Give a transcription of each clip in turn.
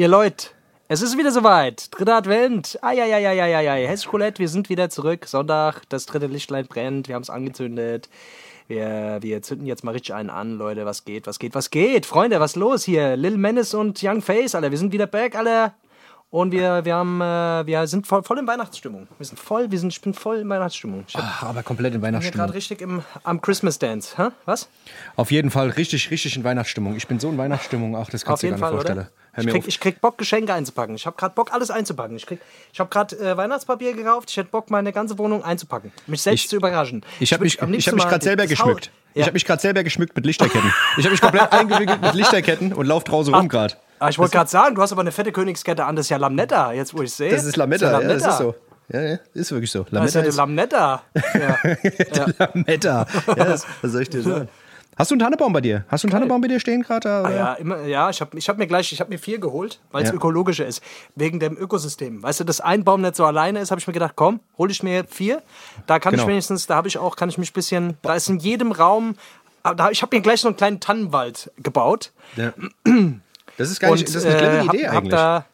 Ihr Leute, es ist wieder soweit. Dritter Advent. Eieieiei. Hessisch Roulette, wir sind wieder zurück. Sonntag, das dritte Lichtlein brennt. Wir haben es angezündet. Wir, wir zünden jetzt mal richtig einen an, Leute. Was geht, was geht, was geht? Freunde, was los hier? Lil Menace und Young Face, Alter. Wir sind wieder back, Alter. Und wir, wir, haben, äh, wir sind voll, voll in Weihnachtsstimmung. Wir sind voll, wir sind, ich bin voll in Weihnachtsstimmung. Ich Ach, aber komplett in bin hier Weihnachtsstimmung. gerade richtig im, am Christmas Dance. Hä? Was? Auf jeden Fall richtig, richtig in Weihnachtsstimmung. Ich bin so in Weihnachtsstimmung. Ach, das kannst du dir gar nicht vorstellen. Ich krieg, ich krieg Bock, Geschenke einzupacken. Ich habe gerade Bock, alles einzupacken. Ich, krieg- ich habe gerade äh, Weihnachtspapier gekauft. Ich hätte Bock, meine ganze Wohnung einzupacken. Mich selbst Ich- zu überraschen. Ich habe mich, am ich liebsten hab mich gerade selber geschmückt. Ich Ja. habe mich gerade selber geschmückt mit Lichterketten. Ich habe mich komplett eingewickelt mit Lichterketten und lauf draußen rum gerade. Ah, ich wollte gerade sagen, du hast aber eine fette Königskette an. Das ist ja Lametta, jetzt wo ich sehe. Das ist Lametta, ja ja, das ist so. Ja, ja, ist wirklich so. Das ist ja Lametta die ist Lametta. Ja. Lametta. Ja, das, was soll ich dir sagen? Hast du einen Tannenbaum bei dir? Hast du einen Tannenbaum bei dir stehen gerade? Ah, ja, immer, ja, ich habe ich hab mir gleich, ich habe mir vier geholt, weil es Ja. ökologischer ist, wegen dem Ökosystem. Weißt du, dass ein Baum nicht so alleine ist, habe ich mir gedacht, komm, hol ich mir vier. Da kann ich Genau. wenigstens, da habe ich auch, kann ich mich ein bisschen, da ist in jedem Raum, aber da, ich habe mir gleich so einen kleinen Tannenwald gebaut. Ja. Das ist gar nicht, das ist eine clevere äh, hab- Idee hab eigentlich. Da,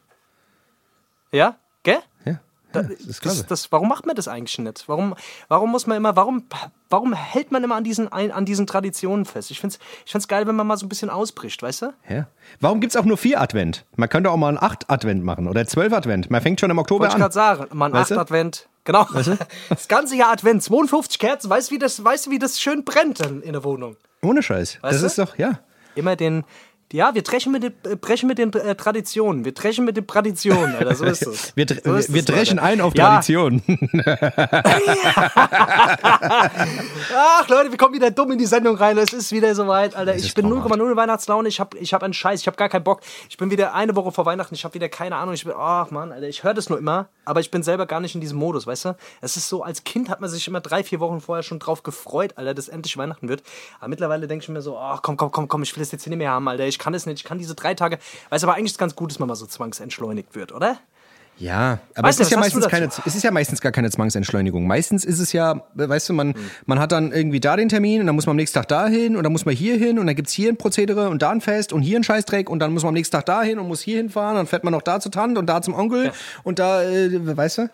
ja, gell? ja, ja, das ist das, das, warum macht man das eigentlich nicht? Warum, warum muss man immer, warum, warum hält man immer an diesen, an diesen Traditionen fest? Ich finde es ich find's geil, wenn man mal so ein bisschen ausbricht, weißt du? Ja. Warum gibt es auch nur vier Advent? Man könnte auch mal einen acht Advent machen oder zwölf Advent. Man fängt schon im Oktober Wollte ich an. gerade sagen, man Weißt acht du? Advent. Genau. Das ganze Jahr Advent, 52 Kerzen. Weißt du, wie das, weißt du, wie das schön brennt dann in der Wohnung? Ohne Scheiß. das du? ist doch, ja. Immer den. Ja, wir brechen mit den, äh, brechen mit den äh, Traditionen. Wir brechen mit den Traditionen, Alter. So ist es. Wir, so ist wir, Leute. ein auf Ja. Tradition. Ach, Leute, wir kommen wieder dumm in die Sendung rein. Es ist wieder soweit, Alter. Ich bin traumhaft. 0,0 in Weihnachtslaune. Ich habe ich hab einen Scheiß. Ich habe gar keinen Bock. Ich bin wieder eine Woche vor Weihnachten. Ich habe wieder keine Ahnung. Ich bin, ach Mann, Alter. Ich höre das nur immer, aber ich bin selber gar nicht in diesem Modus, weißt du? Es ist so, als Kind hat man sich immer drei, vier Wochen vorher schon drauf gefreut, Alter, dass endlich Weihnachten wird. Aber mittlerweile denke ich mir so, ach komm, komm, komm, komm, ich will das jetzt hier nicht mehr haben, Alter. Ich kann es nicht. Ich kann diese drei Tage. Weißt du, aber eigentlich ist es ganz gut, dass man mal so zwangsentschleunigt wird, oder? Ja, aber Weißt es ist, ja meistens keine, es ist ja meistens gar keine Zwangsentschleunigung. Meistens ist es ja, weißt du, man, man hat dann irgendwie da den Termin und dann muss man am nächsten Tag da hin und dann muss man hier hin und dann gibt's hier ein Prozedere und da ein Fest und hier ein Scheißdreck und dann muss man am nächsten Tag da hin und muss hier hinfahren, dann fährt man noch da zur Tante und da zum Onkel und da, äh, weißt du, Ja.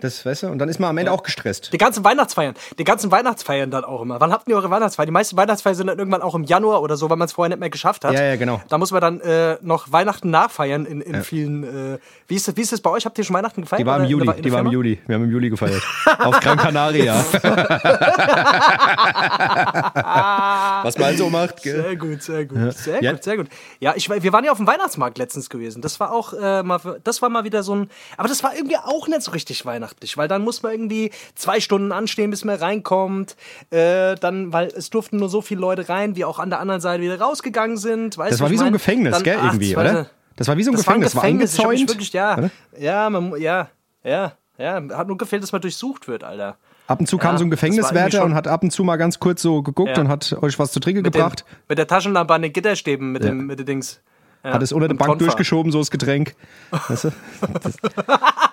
Das, weißt du, und dann ist man am Ende auch gestresst. Die ganzen Weihnachtsfeiern. Die ganzen Weihnachtsfeiern dann auch immer. Wann habt ihr eure Weihnachtsfeier? Die meisten Weihnachtsfeiern sind dann irgendwann auch im Januar oder so, weil man es vorher nicht mehr geschafft hat. Ja, ja, genau. Da muss man dann äh, noch Weihnachten nachfeiern in, in vielen. Äh, wie, ist das, wie ist das bei euch? Habt ihr schon Weihnachten gefeiert? Die war im oder in Juli, der- in der die war im? Juli. Wir haben im Juli gefeiert. Auf Gran Canaria. Was man so macht, gell? Sehr gut, sehr gut, sehr Ja. gut, sehr gut. Ja, ich, wir waren ja auf dem Weihnachtsmarkt letztens gewesen. Das war auch äh, mal, das war mal wieder so ein, aber das war irgendwie auch nicht so richtig weihnachtlich, weil dann muss man irgendwie zwei Stunden anstehen, bis man reinkommt. Äh, dann, weil es durften nur so viele Leute rein, wie auch an der anderen Seite wieder rausgegangen sind. Weißt Das war wie so ein? Gefängnis, Dann, gell, ach, irgendwie, das war oder? eine- Das war wie so ein war Gefängnis, war Gefängnis. Mich eingezäunt. wirklich, ja, oder? ja, man, ja, ja, ja. Hat nur gefehlt, dass man durchsucht wird, Alter. Ab und zu kam Ja, so ein war Gefängniswärter und hat ab und zu mal ganz kurz so geguckt Ja. und hat euch was zu trinken Mit, gebracht. dem, mit der Taschenlampe an den Gitterstäben, mit, dem, mit den Dings. Ja, Hat es unter der Bank Tonfa. durchgeschoben, so das Getränk. Weißt du?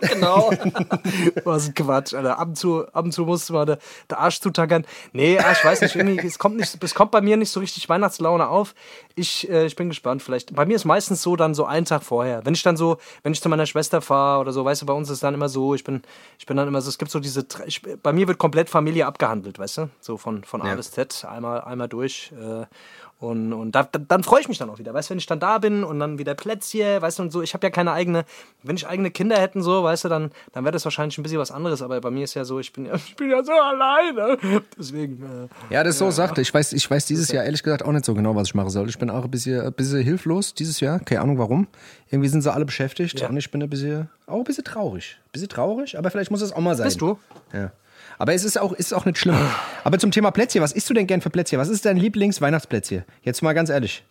Genau. Was ein Quatsch, Alter. Ab und zu, ab und zu musste mal der, der Arsch zutackern. Nee, ah, ich weiß nicht, irgendwie, es kommt, nicht, es kommt bei mir nicht so richtig Weihnachtslaune auf. Ich, äh, ich bin gespannt, vielleicht. Bei mir ist meistens so dann so einen Tag vorher. Wenn ich dann so, wenn ich zu meiner Schwester fahre oder so, weißt du, bei uns ist dann immer so, ich bin, ich bin dann immer so, es gibt so diese, ich, bei mir wird komplett Familie abgehandelt, weißt du? So von, von A Ja. bis Z, einmal, einmal durch. Äh, und, und da, da, dann freue ich mich dann auch wieder. Weißt du, wenn ich dann da bin und dann wieder Plätzchen, weißt du, und so, ich habe ja keine eigene, wenn ich eigene Kinder hätten, so, weißt du, dann, dann wäre das wahrscheinlich ein bisschen was anderes. Aber bei mir ist ja so, ich bin ja, ich bin ja so alleine. Deswegen, äh, Ja, das ist so Sache. Ich weiß, ich weiß dieses Jahr ehrlich gesagt auch nicht so genau, was ich machen soll. Ich bin auch ein bisschen, ein bisschen hilflos dieses Jahr. Keine Ahnung warum. Irgendwie sind sie alle beschäftigt Ja. und ich bin ein bisschen, auch ein bisschen traurig. Ein bisschen traurig, aber vielleicht muss es auch mal sein. bist du? Ja. Aber es ist auch, ist auch nicht schlimm. Aber zum Thema Plätzchen, was isst du denn gern für Plätzchen? Was ist dein Lieblings-Weihnachtsplätzchen? Jetzt mal ganz ehrlich.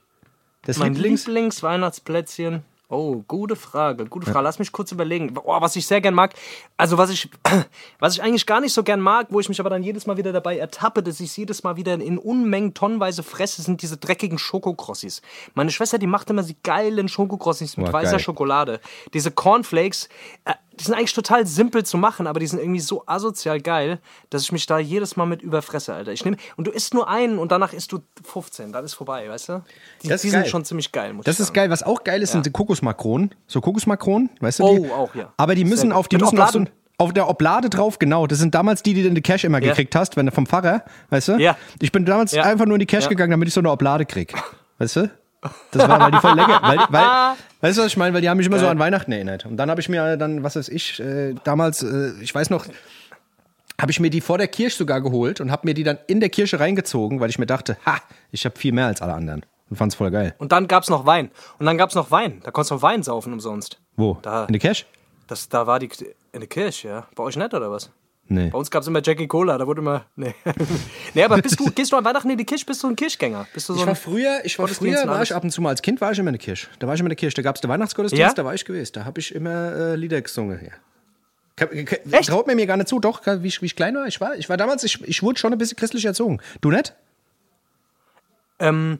Das Mein Lieblings. Lieblingsweihnachtsplätzchen. Oh, gute Frage, gute Frage. Lass mich kurz überlegen. Oh, was ich sehr gern mag, also was ich, was ich eigentlich gar nicht so gern mag, wo ich mich aber dann jedes Mal wieder dabei ertappe, dass ich jedes Mal wieder in Unmengen tonnenweise fresse, sind diese dreckigen Schokokrossis. Meine Schwester, die macht immer die geilen Schokokrossis mit Boah, weißer geil. Schokolade. Diese Cornflakes, äh, die sind eigentlich total simpel zu machen, aber die sind irgendwie so asozial geil, dass ich mich da jedes Mal mit überfresse, Alter. Ich nehme und du isst nur einen und danach isst du 15, dann ist vorbei, weißt du? Die, Das ist die sind schon ziemlich geil, muss Das ist geil. Was auch geil ist, sind die Kokosmakronen. So Kokosmakronen, weißt du? Oh, die? auch, ja. Aber die müssen auf, die Mit müssen auf, so, auf der Oblade drauf, genau. Das sind damals die, die du in die Cash immer Ja. gekriegt hast, wenn du vom Pfarrer, weißt du? Ja. Ich bin damals Ja. einfach nur in die Cash Ja. gegangen, damit ich so eine Oblade krieg. Weißt du? Das war, weil die voll lecker, weil, weil, weißt du, was ich meine? Weil die haben mich immer so an Weihnachten erinnert. Und dann habe ich mir dann, was weiß ich, äh, damals, äh, ich weiß noch, habe ich mir die vor der Kirche sogar geholt und habe mir die dann in der Kirche reingezogen, weil ich mir dachte, ha, ich habe viel mehr als alle anderen. Und fand's voll geil. Und dann gab's noch Wein. Und dann gab's noch Wein. Da konntest du noch Wein saufen umsonst. Wo? Da. In der Cash? Das, da war die in der Kirche, ja. Bei euch nicht, oder was? Nee. Bei uns gab's immer Jackie Cola, da wurde immer. Nee. nee, aber bist du, gehst du an Weihnachten in die Kirche, bist du ein Kirchgänger? Bist du so Ich ein, war früher, ich war früher, war ich ab und zu mal als Kind, war ich immer in der Kirche. Da war ich immer in der Kirche. Da gab es den Weihnachtsgottesdienst, Ja? da war ich gewesen. Da habe ich immer äh, Lieder gesungen. Ja. Echt? Traut mir mir gar nicht zu, doch, wie ich, wie ich klein war. Ich war, ich war damals, ich, ich wurde schon ein bisschen christlich erzogen. Du nicht? Ähm,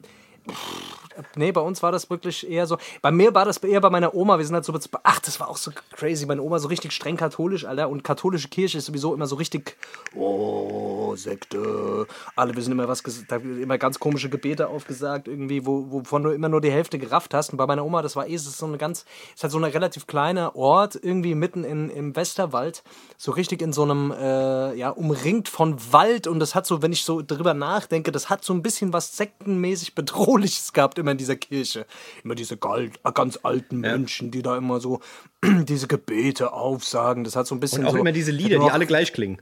nee, bei uns war das wirklich eher so. Bei mir war das eher bei meiner Oma. Wir sind halt so. Ach, das war auch so crazy. Meine Oma so richtig streng katholisch, Alter. Und katholische Kirche ist sowieso immer so richtig. Oh, Sekte. Alle wissen immer was. immer ganz komische Gebete aufgesagt, irgendwie, wo, wovon du immer nur die Hälfte gerafft hast. Und bei meiner Oma, das war eh, so eine ganz. Es ist halt so ein relativ kleiner Ort, irgendwie mitten in, im Westerwald. So richtig in so einem. Äh, ja, umringt von Wald. Und das hat so, wenn ich so drüber nachdenke, das hat so ein bisschen was sektenmäßig Bedrohliches gehabt, immer in dieser Kirche. Immer diese galt, ganz alten Menschen, die da immer so diese Gebete aufsagen. Das hat so ein bisschen Und auch so. immer diese Lieder, die alle gleich klingen.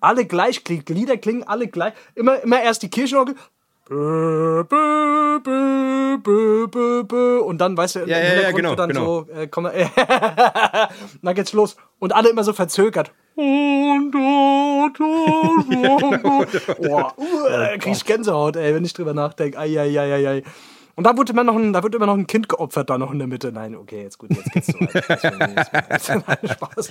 alle gleich klingen. Die Lieder klingen alle gleich. Immer, immer erst die Kirchenorgel. Und dann, weißt du, im Ja, ja, ja, Hintergrund genau, dann genau. so, äh, komm, äh, dann geht's los. Und alle immer so verzögert. Und, und, und, und, und. Da krieg ich Gänsehaut, ey, wenn ich drüber nachdenke. Ai. Und da wurde immer noch ein, da wird immer noch ein Kind geopfert, da noch in der Mitte. Nein, okay, jetzt gut, jetzt geht's so weit. Spaß.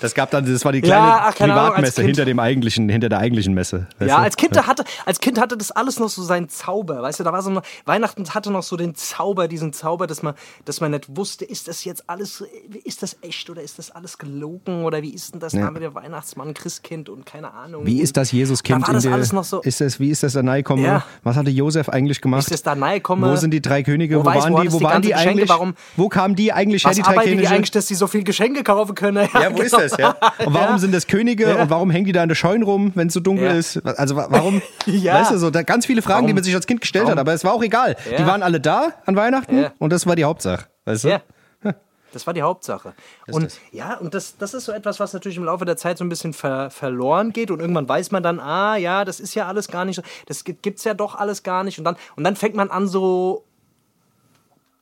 Das gab dann, das war die kleine Ja, ach, Privatmesse Kind. hinter dem eigentlichen, hinter der eigentlichen Messe. weißt Ja, du? als Kind, hatte, als kind hatte das alles noch so seinen Zauber, weißt du, da war so Weihnachten hatte noch so den Zauber, diesen Zauber, dass man, dass man nicht wusste, ist das jetzt alles, ist das echt oder ist das alles gelogen oder wie ist denn das Name der Weihnachtsmann, Christkind und keine Ahnung. Wie ist das Jesuskind Da war das in der, alles noch so- ist das, wie ist das da? Ja. Was hatte Josef eigentlich gemacht? Ist das da? Wo sind die drei Könige? Wo Wo, weiß, waren wo die? Wo die waren die Geschenke? eigentlich? Warum- wo kamen die eigentlich her, die drei Könige? eigentlich, dass die so viel Geschenke kaufen können? Ja, wo ist das? Ja? Und warum Ja. sind das Könige Ja. und warum hängen die da in der Scheune rum, wenn es so dunkel Ja. ist? Also wa- warum? Ja. Weißt du so, da ganz viele Fragen, die Warum? man sich als Kind gestellt hat, Warum? aber es war auch egal. Die waren alle da an Weihnachten und das war die Hauptsache. Weißt du? Ja. Das war die Hauptsache. und das. ja, und das, das ist so etwas, was natürlich im Laufe der Zeit so ein bisschen ver, verloren geht und irgendwann weiß man dann, ah ja, das ist ja alles gar nicht so, das gibt- gibt's ja doch alles gar nicht und dann und dann fängt man an so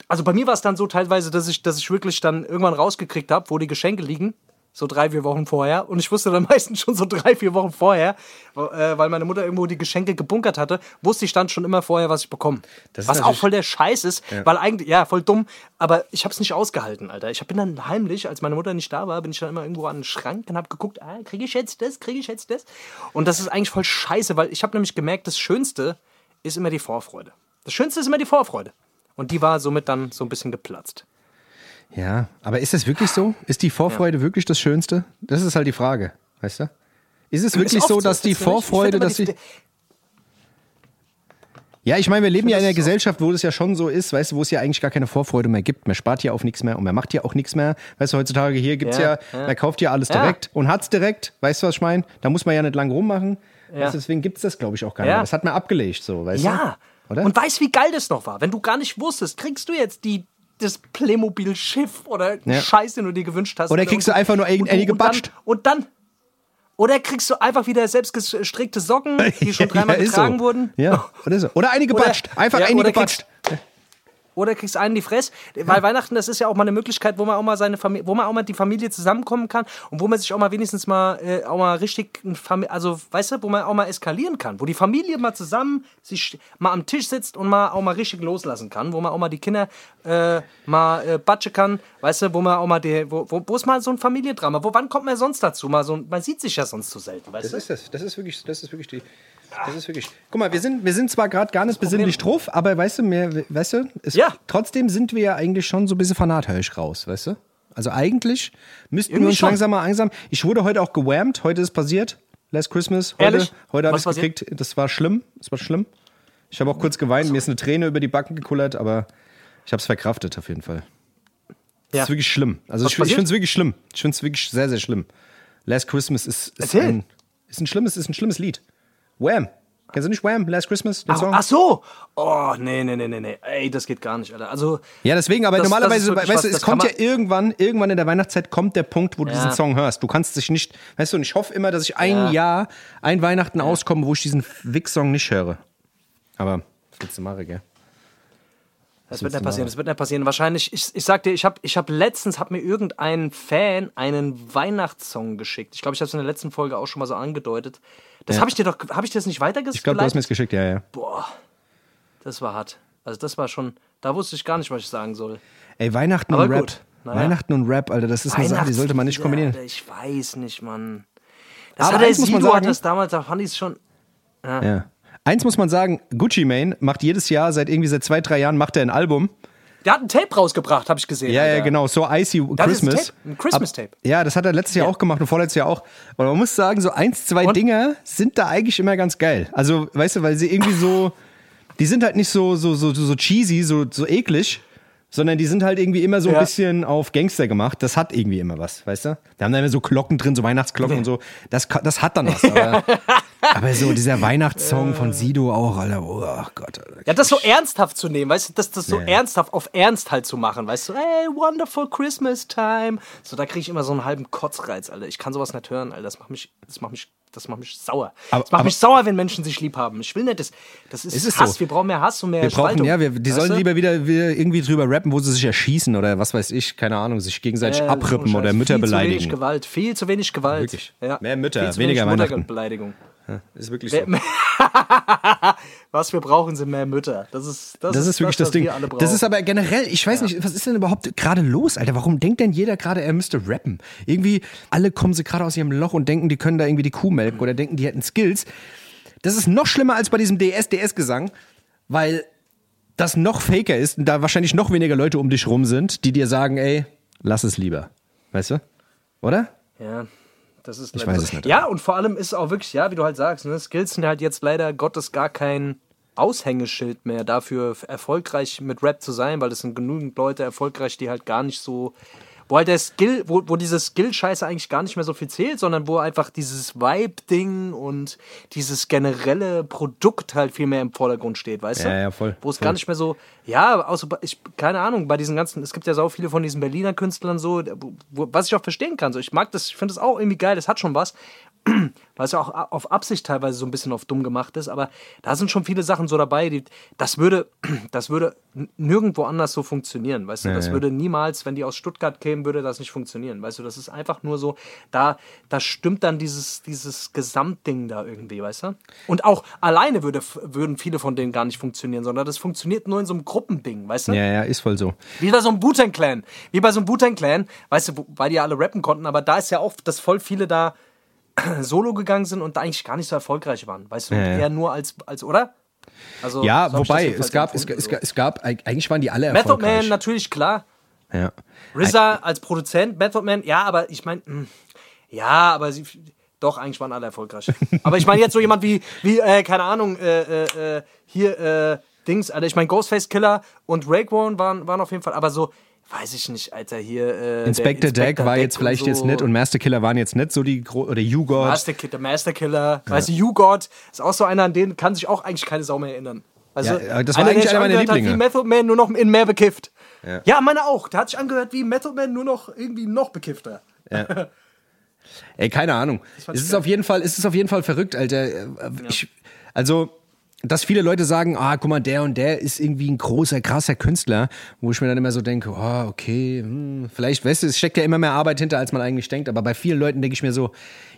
also bei mir war es dann so teilweise, dass ich, dass ich wirklich dann irgendwann rausgekriegt habe, wo die Geschenke liegen. So drei, vier Wochen vorher. Und ich wusste dann meistens schon so drei, vier Wochen vorher, äh, weil meine Mutter irgendwo die Geschenke gebunkert hatte, wusste ich dann schon immer vorher, was ich bekomme. Was auch voll der Scheiß ist, weil eigentlich, ja, voll dumm, aber ich habe es nicht ausgehalten, Alter. Ich bin dann heimlich, als meine Mutter nicht da war, bin ich dann immer irgendwo an den Schrank und habe geguckt, ah, kriege ich jetzt das, kriege ich jetzt das? Und das ist eigentlich voll scheiße, weil ich habe nämlich gemerkt, das Schönste ist immer die Vorfreude. Das Schönste ist immer die Vorfreude. Und die war somit dann so ein bisschen geplatzt. Ja, aber ist das wirklich so? Ist die Vorfreude wirklich das Schönste? Das ist halt die Frage, weißt du? Ist es wirklich Ist so, dass die nicht? Ich Vorfreude, dass die- die. Ja, ich meine, wir leben ja in einer so. Gesellschaft, wo das ja schon so ist, weißt du, wo es ja eigentlich gar keine Vorfreude mehr gibt. Man spart ja auf nichts mehr und man macht ja auch nichts mehr. Weißt du, heutzutage hier gibt's ja, Ja, ja. man kauft ja alles Ja. direkt und hat's direkt. Weißt du, was ich meine? Da muss man ja nicht lang rummachen. Ja. Weißt deswegen gibt's das, glaube ich, auch gar Ja. nicht. Das hat man abgelegt, so, weißt Ja. du? Oder? Und weißt, wie geil das noch war? Wenn du gar nicht wusstest, kriegst du jetzt die, das Playmobil-Schiff oder Ja. Scheiß, den du dir gewünscht hast. Oder kriegst du einfach nur und, eine und, dann, gebatscht. und dann. Oder kriegst du einfach wieder selbst gestrickte Socken, die schon dreimal ja, getragen so. wurden. Ja, oder so. Oder eine Oder- gebatscht. Einfach ja, eine gebatscht. Oder kriegst einen in die Fresse. Weil Weihnachten, das ist ja auch mal eine Möglichkeit, wo man auch mal seine Familie, wo man auch mal die Familie zusammenkommen kann und wo man sich auch mal wenigstens mal, äh, auch mal richtig, also weißt du, wo man auch mal eskalieren kann. Wo die Familie mal zusammen sich mal am Tisch sitzt und mal auch mal richtig loslassen kann. Wo man auch mal die Kinder äh, mal äh, batschen kann. Weißt du, wo man auch mal die, wo, wo, wo ist mal so ein Familiendrama? Wo, wann kommt man sonst dazu? Mal so, man sieht sich ja sonst so selten, weißt Das du? ist das. Das ist wirklich, das ist wirklich die. Das ist wirklich. Guck mal, wir sind, wir sind zwar gerade gar nicht besinnlich drauf, aber weißt du, mir, weißt du, es, Ja. trotzdem sind wir ja eigentlich schon so ein bisschen fanatisch raus, weißt du? Also eigentlich müssten wir uns schon. langsam mal langsam. Ich wurde heute auch gewammt. Heute ist passiert. Last Christmas. Heute, Ehrlich? heute habe ich es gekriegt. Das war schlimm. Das war schlimm. Ich habe auch kurz geweint. Mir ist eine Träne über die Backen gekullert, aber ich habe es verkraftet auf jeden Fall. Das Ja. ist wirklich schlimm. Also Was ich, finde es wirklich schlimm. Ich finde es wirklich sehr, sehr schlimm. Last Christmas ist, ist, Erzähl. ein, ist ein schlimmes, ist ein schlimmes Lied. Wham. Kennst du nicht Wham? Last Christmas? Den Ach, Song? ach so. Oh, nee, nee, nee, nee, nee. Ey, das geht gar nicht, Alter. Also, Ja, deswegen, aber Das- das normalerweise, wirklich weißt du, es das kommt ja irgendwann, irgendwann in der Weihnachtszeit kommt der Punkt, wo du Ja. diesen Song hörst. Du kannst dich nicht, weißt du, und ich hoffe immer, dass ich ein Ja. Jahr, ein Weihnachten auskomme, wo ich diesen Wick-Song nicht höre. Aber, willst du machen, gell? Das wird nicht passieren, das wird nicht passieren. Wahrscheinlich, ich, ich sag dir, ich habe ich hab letztens, hat mir irgendein Fan einen Weihnachtssong geschickt. Ich glaube, ich habe es in der letzten Folge auch schon mal so angedeutet. Das Ja. habe ich dir doch, habe ich dir das nicht weitergeleitet? Ich glaube, du hast mir es geschickt, ja, ja. Boah, das war hart. Also das war schon, da wusste ich gar nicht, was ich sagen soll. Ey, Weihnachten Aber und Rap. gut, naja. Weihnachten und Rap, Alter, das ist eine Sache, die sollte man nicht kombinieren. Alter, Ich weiß nicht, Mann. Das Aber hat der eins muss man Sido hat sagen- das damals, da fand ich es schon. Ja. Eins muss man sagen, Gucci Mane macht jedes Jahr, seit irgendwie seit zwei, drei Jahren, macht er ein Album. Der hat ein Tape rausgebracht, habe ich gesehen. Ja, ja, genau, so Icy Das ist ein Christmas. Tape, ein Christmas-Tape. Ab- Ja, das hat er letztes Jahr Ja. auch gemacht und vorletztes Jahr auch. Und man muss sagen, so eins, zwei Und? Dinger sind da eigentlich immer ganz geil. Also, weißt du, weil sie irgendwie so, die sind halt nicht so, so, so, so cheesy, so, so eklig, sondern die sind halt irgendwie immer so ein Ja. bisschen auf Gangster gemacht. Das hat irgendwie immer was, weißt du? Da haben da immer so Glocken drin, so Weihnachtsglocken und so. Das, das hat dann was. Aber, aber so dieser Weihnachtssong von Sido auch, Alter, oh Gott. Alter. Ja, das so ernsthaft zu nehmen, weißt du, das, das so Ja. ernsthaft auf Ernst halt zu machen, weißt du, hey, wonderful Christmas time. So, da kriege ich immer so einen halben Kotzreiz, Alter. Ich kann sowas nicht hören, Alter. Das macht mich, das macht mich, das macht mich sauer. Aber- das macht aber- mich sauer, wenn Menschen sich lieb haben. Ich will nicht, das, das ist, Es ist Hass. so. Wir brauchen mehr Hass und mehr Wir brauchen, Spaltung. ja, wir, die Weißt sollen du? lieber wieder, wieder irgendwie drüber rappen, wo sie sich erschießen oder was weiß ich, keine Ahnung, sich gegenseitig Äh, abrippen so oder. Mütter viel Viel zu wenig beleidigen. Gewalt, viel zu wenig Gewalt. Wirklich. Ja. Mehr Mütter, weniger wenig Weihnachten. Mutterbeleidigung. Ist wirklich Wer- Was wir brauchen, sind mehr Mütter. Das ist, das Das ist wirklich das, was Ding. Wir alle brauchen. Das ist aber generell, ich weiß nicht, was ist denn überhaupt gerade los, Alter? Warum denkt denn jeder gerade, er müsste rappen? Irgendwie, alle kommen sie gerade aus ihrem Loch und denken, die können da irgendwie die Kuh melken oder denken, die hätten Skills. Das ist noch schlimmer als bei diesem DS-DS-Gesang, weil das noch faker ist und da wahrscheinlich noch weniger Leute um dich rum sind, die dir sagen, ey, lass es lieber. Weißt du? Oder? Ja, das ist Ich weiß es nicht. Ja, und vor allem ist auch wirklich, ja, wie du halt sagst, ne, Skills sind halt jetzt leider Gottes gar kein Aushängeschild mehr dafür, erfolgreich mit Rap zu sein, weil es sind genügend Leute erfolgreich, die halt gar nicht so. Wo halt der Skill, wo, wo diese Skill-Scheiße eigentlich gar nicht mehr so viel zählt, sondern wo einfach dieses Vibe-Ding und dieses generelle Produkt halt viel mehr im Vordergrund steht, weißt du? Ja, ja, voll, Wo es voll. gar nicht mehr so, ja, außer, bei- ich, keine Ahnung, bei diesen ganzen, es gibt ja so viele von diesen Berliner Künstlern so, wo, was ich auch verstehen kann. So, ich mag das, ich finde das auch irgendwie geil, das hat schon was. Weil es ja auch auf Absicht teilweise so ein bisschen auf dumm gemacht ist, aber da sind schon viele Sachen so dabei, die, das würde, das würde nirgendwo anders so funktionieren, weißt du, Ja, das ja. würde niemals, wenn die aus Stuttgart kämen, würde das nicht funktionieren, weißt du, das ist einfach nur so, da, da stimmt dann dieses, dieses Gesamtding da irgendwie, weißt du, und auch alleine würde, würden viele von denen gar nicht funktionieren, sondern das funktioniert nur in so einem Gruppending, weißt du, Ja, ja, ist voll so. wie bei so einem Wu-Tang-Clan. Wie bei so einem Wu-Tang-Clan, weißt du, weil die ja alle rappen konnten, aber da ist ja auch, dass voll viele da solo gegangen sind und da eigentlich gar nicht so erfolgreich waren. Weißt du, Ja, eher nur als, als oder? Also, Ja, so wobei, es gab, es, es, es gab, eigentlich waren die alle Method erfolgreich. Man natürlich, klar. Ja. RZA als Produzent, Method Man, ja, aber ich meine, ja, aber sie, doch, eigentlich waren alle erfolgreich. aber ich meine jetzt so jemand wie, wie äh, keine Ahnung, äh, äh, äh, hier, äh, Dings, Alter, ich meine Ghostface Killer und Raekwon waren, waren auf jeden Fall, aber so, weiß ich nicht, Alter, hier, äh, Inspector Deck war jetzt Deck vielleicht und jetzt so. nicht und Master Killer waren jetzt nicht so die gro oder You God. Master der Master Killer, weißt du, You God ist auch so einer, an den kann sich auch eigentlich keine Sau mehr erinnern. Also, Ja, das war einer, eigentlich einer meiner angehört hat Lieblinge. Wie Method Man nur noch in mehr bekifft. Ja. Ja. meine auch. Der hat sich angehört wie Method Man nur noch irgendwie noch bekiffter. Ey, keine Ahnung. Es ist geil. auf jeden Fall, es ist auf jeden Fall verrückt, Alter. Äh, Ich, also, dass viele Leute sagen, ah, guck mal, der und der ist irgendwie ein großer, krasser Künstler, wo ich mir dann immer so denke, oh, okay, hm, vielleicht, weißt du, es steckt ja immer mehr Arbeit hinter, als man eigentlich denkt, aber bei vielen Leuten denke ich mir so,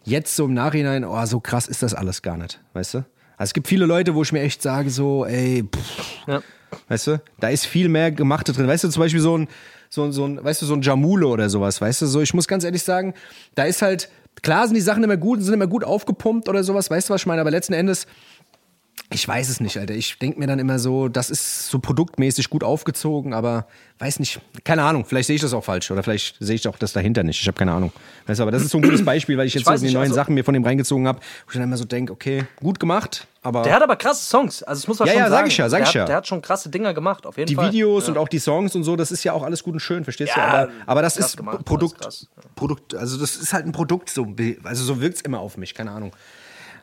jetzt so im Nachhinein, oh, so krass ist das alles gar nicht, weißt du? Also es gibt viele Leute, wo ich mir echt sage, so, ey, pff, Ja. Weißt du? Da ist viel mehr Gemachte drin. Weißt du, zum Beispiel so ein, so, ein- so ein, weißt du, so ein Jamule oder sowas, weißt du? So, ich muss ganz ehrlich sagen, da ist halt, klar sind die Sachen immer gut, sind immer gut aufgepumpt oder sowas, weißt du, was ich meine? Aber letzten Endes Ich weiß es nicht, Alter. Ich denke mir dann immer so, das ist so produktmäßig gut aufgezogen, aber weiß nicht, keine Ahnung, vielleicht sehe ich das auch falsch oder vielleicht sehe ich auch das dahinter nicht. Ich habe keine Ahnung. Weißt du, aber das ist so ein gutes Beispiel, weil ich jetzt weiß so die nicht, neuen also- Sachen mir von dem reingezogen habe, wo ich dann immer so denke, okay, gut gemacht, aber Der hat aber krasse Songs. Also, das muss man Ja, schon ja, sag sagen. ich ja, sag der ich ja. Hat, der hat schon krasse Dinger gemacht, auf jeden die Fall. Videos und auch die Songs und so, das ist ja auch alles gut und schön, verstehst du? Ja, Aber, aber das ist gemacht, Produkt, krass. Produkt, also das ist halt ein Produkt, so, also so wirkt es immer auf mich, keine Ahnung.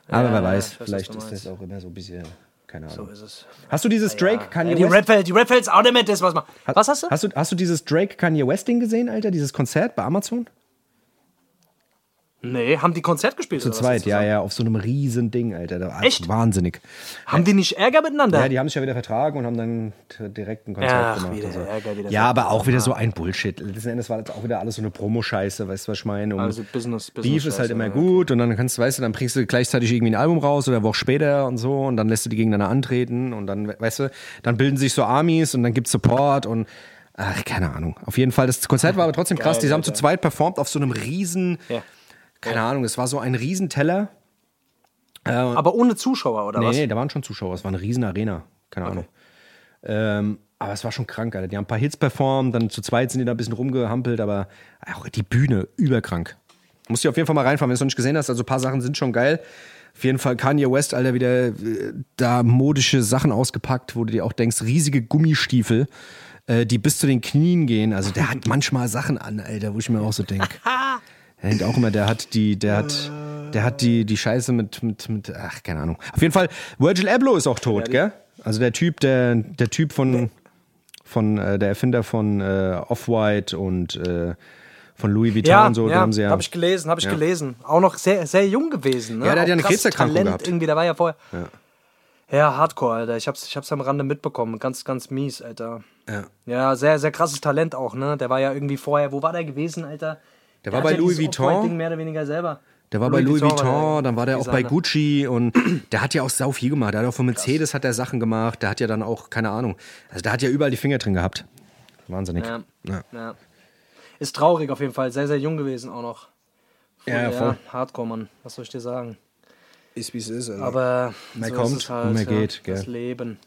Aber wer weiß, vielleicht ist das auch immer so ein bisschen, keine Ahnung. So ist es. Hast du dieses Drake, Kanye Ja, die West? Red, die Red Felds auch nicht mit, das was man. Was hast du? Hast du, hast du dieses Drake Kanye West Ding gesehen, Alter? Dieses Konzert bei Amazon? Nee, haben die Konzert gespielt? Zu zweit, ja, ja, auf so einem riesen Ding, Alter. Da- Echt? Wahnsinnig. Haben die nicht Ärger miteinander? Ja, die haben sich ja wieder vertragen und haben dann direkt ein Konzert Ach, gemacht. wieder so. Ärger, wieder ja, aber auch wieder so ein Bullshit. Letzten Endes war das auch wieder alles so eine Promo-Scheiße, weißt du, was ich meine? Und Also Business- Beef Business-Scheiße, ist halt immer gut und dann kannst du, weißt du, dann bringst du gleichzeitig irgendwie ein Album raus oder eine Woche später und so und dann lässt du die gegeneinander antreten und dann, weißt du, dann bilden sich so Armies und dann gibt's Support und ach, keine Ahnung. Auf jeden Fall, das Konzert war aber trotzdem krass. Geil, Die haben Alter. zu zweit performt auf so einem riesen, Ja. Keine Ahnung, es war so ein Riesenteller. Aber ohne Zuschauer, oder Nee, was? nee, da waren schon Zuschauer. Es war eine riesen Arena. Keine Ahnung. Ähm, aber es war schon krank, Alter. Die haben ein paar Hits performt, dann zu zweit sind die da ein bisschen rumgehampelt, aber auch die Bühne, überkrank. Musst du auf jeden Fall mal reinfahren, wenn du es noch nicht gesehen hast. Also ein paar Sachen sind schon geil. Auf jeden Fall Kanye West, Alter, wieder äh, da modische Sachen ausgepackt, wo du dir auch denkst, riesige Gummistiefel, äh, die bis zu den Knien gehen. Also der hat manchmal Sachen an, Alter, wo ich mir auch so denke. Er denkt auch immer, der hat die, der hat, der hat die, die Scheiße mit, mit, mit, ach, keine Ahnung. Auf jeden Fall, Virgil Abloh ist auch tot, gell? Also der Typ, der, der Typ von, von, äh, der Erfinder von äh, Off-White und äh, von Louis Vuitton Ja, und so, ja da haben sie ja. habe ich gelesen, habe ich Ja. gelesen. Auch noch sehr, sehr jung gewesen. Ne? Ja, der hat ja eine Krebserkrankung Talent gehabt. Irgendwie, der war ja vorher. Ja. Hardcore, Alter. Ich hab's, ich hab's am Rande mitbekommen. Ganz, ganz mies, Alter. Ja. Ja, sehr, sehr krasses Talent auch, ne? Der war ja irgendwie vorher, wo war der gewesen, Alter? Der war hat bei ja Louis Vuitton. Mehr oder weniger selber. Der war bei Louis Vuitton, war dann war der auch bei. Gucci und der hat ja auch sau viel gemacht. Der hat auch von Mercedes hat er Sachen gemacht. Der hat ja dann auch, keine Ahnung. Also der hat ja überall die Finger drin gehabt. Wahnsinnig. Ja. Ja. Ja. Ist traurig auf jeden Fall. Sehr, sehr jung gewesen auch noch. Ja, ja, voll. Hardcore, Mann. Was soll ich dir sagen? Ist wie es ist. Also. Aber Mehr so kommt ist es halt, mehr ja. geht, gell. Das Leben.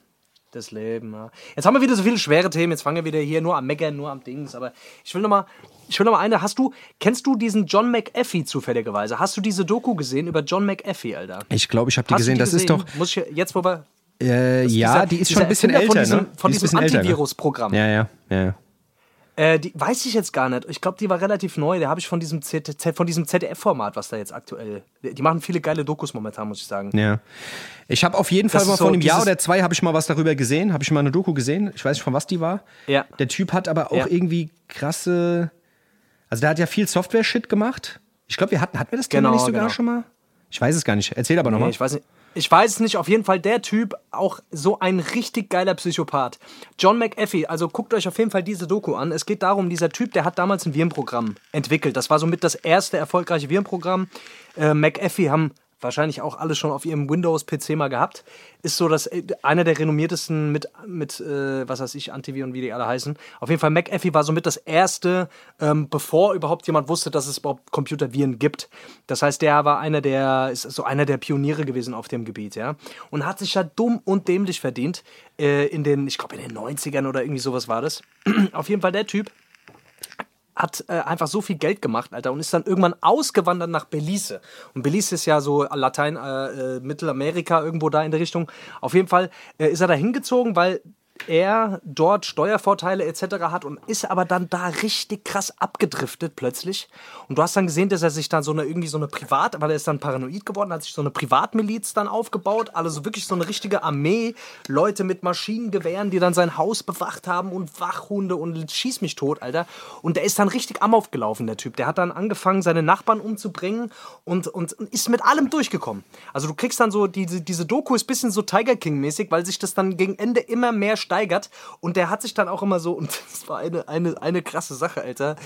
Das Leben, ja. Jetzt haben wir wieder so viele schwere Themen. Jetzt fangen wir wieder hier nur am Meckern, nur am Dings. Aber ich will noch mal, ich will noch mal eine. Hast du, kennst du diesen John McAfee zufälligerweise? Hast du diese Doku gesehen über John McAfee, Alter? ich glaube, ich habe die Hast gesehen. das ist doch. Muss ich jetzt, wo wir Äh, ja, dieser- die ist schon ein bisschen Erfinder älter, von ne? diesem- von Die diesem ne? Antivirus-Programm. Ja, ja, ja. ja. Äh, die weiß ich jetzt gar nicht. Ich glaube, die war relativ neu. Der habe ich von diesem, Z- Z- von diesem ZDF-Format, was da jetzt aktuell. Die machen viele geile Dokus momentan, muss ich sagen. Ja. Ich habe auf jeden Fall Das mal ist vor so einem Jahr oder zwei habe ich mal was darüber gesehen, habe ich mal eine Doku gesehen. Ich weiß nicht von was die war. Ja. Der Typ hat aber auch Ja. irgendwie krasse, also der hat ja viel Software-Shit gemacht. Ich glaube, wir hatten, hatten wir das Thema Genau, nicht sogar genau. schon mal? Ich weiß es gar nicht. Erzähl aber Nee, nochmal. ich weiß nicht. Ich weiß es nicht. Auf jeden Fall der Typ, auch so ein richtig geiler Psychopath. John McAfee, also guckt euch auf jeden Fall diese Doku an. Es geht darum, dieser Typ, der hat damals ein Virenprogramm entwickelt. Das war somit das erste erfolgreiche Virenprogramm. Äh, McAfee haben wahrscheinlich auch alle schon auf ihrem Windows-PC mal gehabt. Ist so das äh, einer der renommiertesten mit, mit äh, was weiß ich, Antiviren, wie die alle heißen. Auf jeden Fall, McAfee war somit das erste, ähm, bevor überhaupt jemand wusste, dass es überhaupt Computerviren gibt. Das heißt, der war einer der, ist so einer der Pioniere gewesen auf dem Gebiet, ja. Und hat sich ja dumm und dämlich verdient äh, in den, ich glaube in den 90ern oder irgendwie sowas war das. auf jeden Fall der Typ hat äh, einfach so viel Geld gemacht, Alter, und ist dann irgendwann ausgewandert nach Belize. Und Belize ist ja so Latein, äh, äh, Mittelamerika, irgendwo da in der Richtung. Auf jeden Fall äh, ist er da hingezogen, weil er dort Steuervorteile etc. hat und ist aber dann da richtig krass abgedriftet plötzlich. Und du hast dann gesehen, dass er sich dann so eine irgendwie so eine Privat, weil er ist dann paranoid geworden, hat sich so eine Privatmiliz dann aufgebaut, also wirklich so eine richtige Armee, Leute mit Maschinengewehren, die dann sein Haus bewacht haben und Wachhunde und schieß mich tot, Alter. Und der ist dann richtig am aufgelaufen, der Typ. Der hat dann angefangen, seine Nachbarn umzubringen und, und, und ist mit allem durchgekommen. Also du kriegst dann so, diese, diese Doku ist ein bisschen so Tiger King-mäßig, weil sich das dann gegen Ende immer mehr steigert. Und der hat sich dann auch immer so, und das war eine, eine, eine krasse Sache, Alter.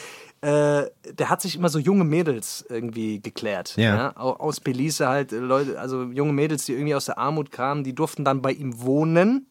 Äh, der hat sich immer so junge Mädels irgendwie geklärt. Ja. Au- Aus Belize halt, äh, Leute, also junge Mädels, die irgendwie aus der Armut kamen, die durften dann bei ihm wohnen.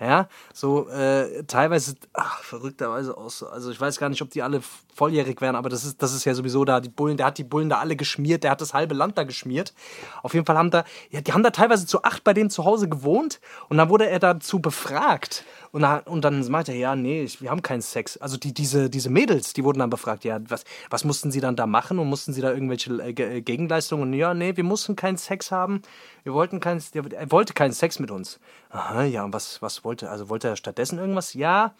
Ja, so äh, teilweise, ach, verrückterweise aus. Also ich weiß gar nicht, ob die alle volljährig wären, aber das ist, das ist ja sowieso da, die Bullen, der hat die Bullen da alle geschmiert, der hat das halbe Land da geschmiert. Auf jeden Fall haben da, ja, die haben da teilweise zu acht bei dem zu Hause gewohnt und dann wurde er dazu befragt. Und, da, und dann meinte er, ja, nee, wir haben keinen Sex. Also die, diese, diese Mädels, die wurden dann befragt, ja, was, was mussten sie dann da machen und mussten sie da irgendwelche äh, äh, Gegenleistungen? Und ja, nee, wir mussten keinen Sex haben. Wir wollten keinen, er wollte keinen Sex mit uns. Aha, ja, und was, was wollte, also wollte er stattdessen irgendwas? Ja,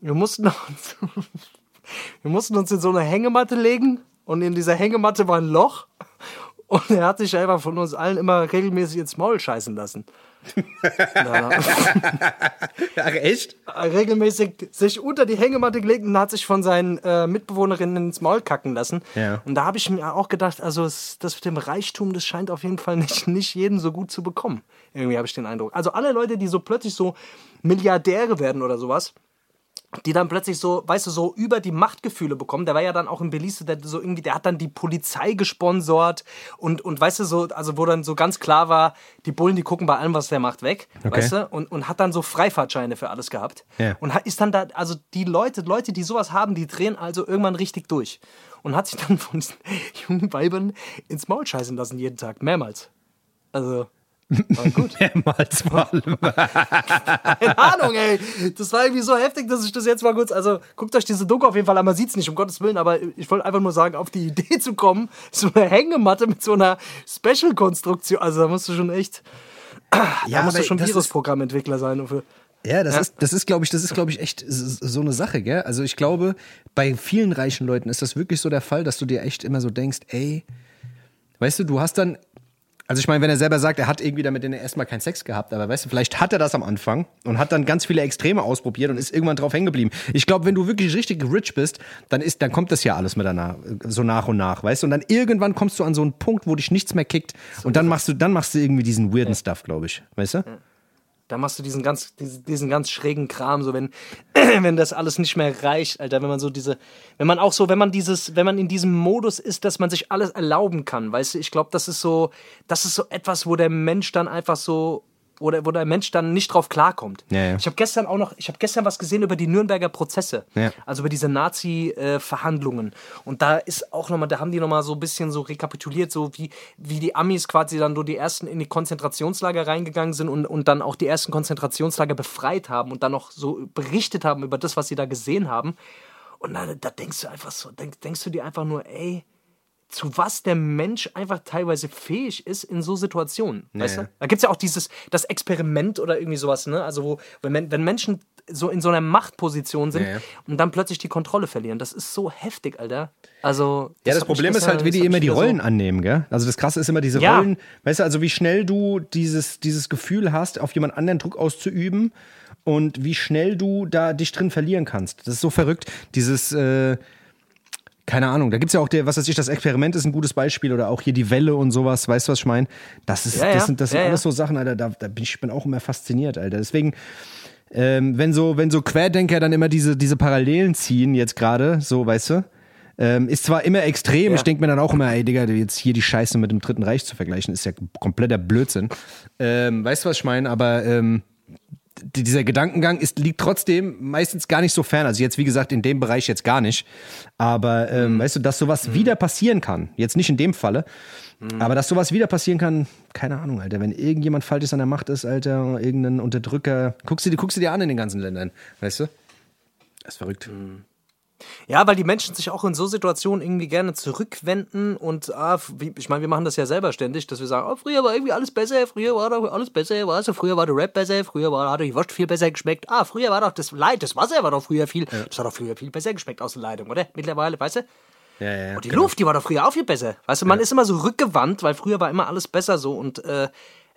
wir mussten uns, wir mussten uns in so eine Hängematte legen und in dieser Hängematte war ein Loch und er hat sich einfach von uns allen immer regelmäßig ins Maul scheißen lassen. Na, Ach, echt? regelmäßig sich unter die Hängematte gelegt und hat sich von seinen äh, Mitbewohnerinnen ins Maul kacken lassen. Ja. Und da habe ich mir auch gedacht, also das mit dem Reichtum, das scheint auf jeden Fall nicht, nicht jeden so gut zu bekommen. Irgendwie habe ich den Eindruck. Also alle Leute, die so plötzlich so Milliardäre werden oder sowas, die dann plötzlich so, weißt du, so über die Machtgefühle bekommen. Der war ja dann auch in Belize, der so irgendwie, der hat dann die Polizei gesponsort und, und weißt du, so, also wo dann so ganz klar war, die Bullen, die gucken bei allem, was der macht, weg, Okay. weißt du, und, und hat dann so Freifahrtscheine für alles gehabt. Ja. Und ist dann da, also die Leute, Leute, die sowas haben, die drehen also irgendwann richtig durch. Und hat sich dann von diesen jungen Weibern ins Maul scheißen lassen jeden Tag, mehrmals. Also, war gut. Mehrmals allem. Keine Ahnung, ey. Das war irgendwie so heftig, dass ich das jetzt mal kurz. Also, guckt euch diese Doku auf jeden Fall an. Man sieht es nicht, um Gottes Willen, aber ich wollte einfach nur sagen, auf die Idee zu kommen, so eine Hängematte mit so einer Special-Konstruktion. Also, da musst du schon echt. da musst du schon Virusprogrammentwickler sein. und Für, Ja, das Ja. ist, das ist, glaube ich, das ist, glaube ich, echt so eine Sache, gell? Also ich glaube, bei vielen reichen Leuten ist das wirklich so der Fall, dass du dir echt immer so denkst, ey, weißt du, du hast dann, also ich meine, wenn er selber sagt, er hat irgendwie damit erstmal keinen Sex gehabt, aber weißt du, vielleicht hat er das am Anfang und hat dann ganz viele Extreme ausprobiert und ist irgendwann drauf hängen geblieben. Ich glaube, wenn du wirklich richtig rich bist, dann ist, dann kommt das ja alles miteinander, so nach und nach, weißt du? Und dann irgendwann kommst du an so einen Punkt, wo dich nichts mehr kickt und dann machst du, dann machst du irgendwie diesen weirden Stuff, glaube ich, weißt du? Da machst du diesen ganz, diesen, ganz schrägen Kram, so wenn, wenn das alles nicht mehr reicht, Alter, wenn man so diese, wenn man auch so, wenn man dieses, wenn man in diesem Modus ist, dass man sich alles erlauben kann, weißt du, ich glaube, das ist so, das ist so etwas, wo der Mensch dann einfach so, wo der, wo der Mensch dann nicht drauf klarkommt. Ja, ja. Ich habe gestern auch noch, ich habe gestern was gesehen über die Nürnberger Prozesse, Ja. also über diese Nazi-Verhandlungen. Und da ist auch nochmal, da haben die nochmal so ein bisschen so rekapituliert, so wie, wie die Amis quasi dann nur die ersten in die Konzentrationslager reingegangen sind und, und dann auch die ersten Konzentrationslager befreit haben und dann noch so berichtet haben über das, was sie da gesehen haben. Und da, da denkst du einfach so, denk, denkst du dir einfach nur, ey, zu was der Mensch einfach teilweise fähig ist in so Situationen. Weißt ja. du? Da gibt es ja auch dieses, das Experiment oder irgendwie sowas, ne? Also, wo, wenn, wenn Menschen so in so einer Machtposition sind Ja, ja. und dann plötzlich die Kontrolle verlieren. Das ist so heftig, Alter. Also. Ja, das hat mich Problem ist halt, wie das die immer die Rollen annehmen, gell? Also das Krasse ist immer diese Ja. Rollen, weißt du, also wie schnell du dieses, dieses Gefühl hast, auf jemand anderen Druck auszuüben und wie schnell du da dich drin verlieren kannst. Das ist so verrückt. Dieses, äh, keine Ahnung, da gibt's ja auch der, was weiß ich, das Experiment ist ein gutes Beispiel oder auch hier die Welle und sowas, weißt du, was ich meine? Das ist, Ja, ja. das sind, das sind Ja, alles so Sachen, Alter, da, da bin ich bin auch immer fasziniert, Alter. Deswegen, ähm, wenn so, wenn so Querdenker dann immer diese, diese Parallelen ziehen, jetzt gerade, so, weißt du, ähm, ist zwar immer extrem, Ja. ich denke mir dann auch immer, ey Digga, jetzt hier die Scheiße mit dem Dritten Reich zu vergleichen, ist ja kompletter Blödsinn. Ähm, weißt du, was ich meine? Aber ähm, dieser Gedankengang ist, liegt trotzdem meistens gar nicht so fern. Also jetzt, wie gesagt, in dem Bereich jetzt gar nicht. Aber ähm, weißt du, dass sowas wieder passieren kann, jetzt nicht in dem Falle, aber dass sowas wieder passieren kann, keine Ahnung, Alter. Wenn irgendjemand Falsches an der Macht ist, Alter, irgendein Unterdrücker, guckst du, dir- guckst du dir an in den ganzen Ländern, weißt du? Das ist verrückt. Ja, weil die Menschen sich auch in so Situationen irgendwie gerne zurückwenden und ah, ich meine, wir machen das ja selber ständig, dass wir sagen, oh, früher war irgendwie alles besser, früher war doch alles besser, weißt du, früher war der Rap besser, früher war, hat die Wurst viel besser geschmeckt, ah, früher war doch das Leid, das Wasser war doch früher viel, das hat doch früher viel besser geschmeckt aus der Leitung, oder? Mittlerweile, weißt du? Ja, ja, ja. Und die Luft, die war doch früher auch viel besser. Weißt du, man ist immer so rückgewandt, weil früher war immer alles besser so und äh,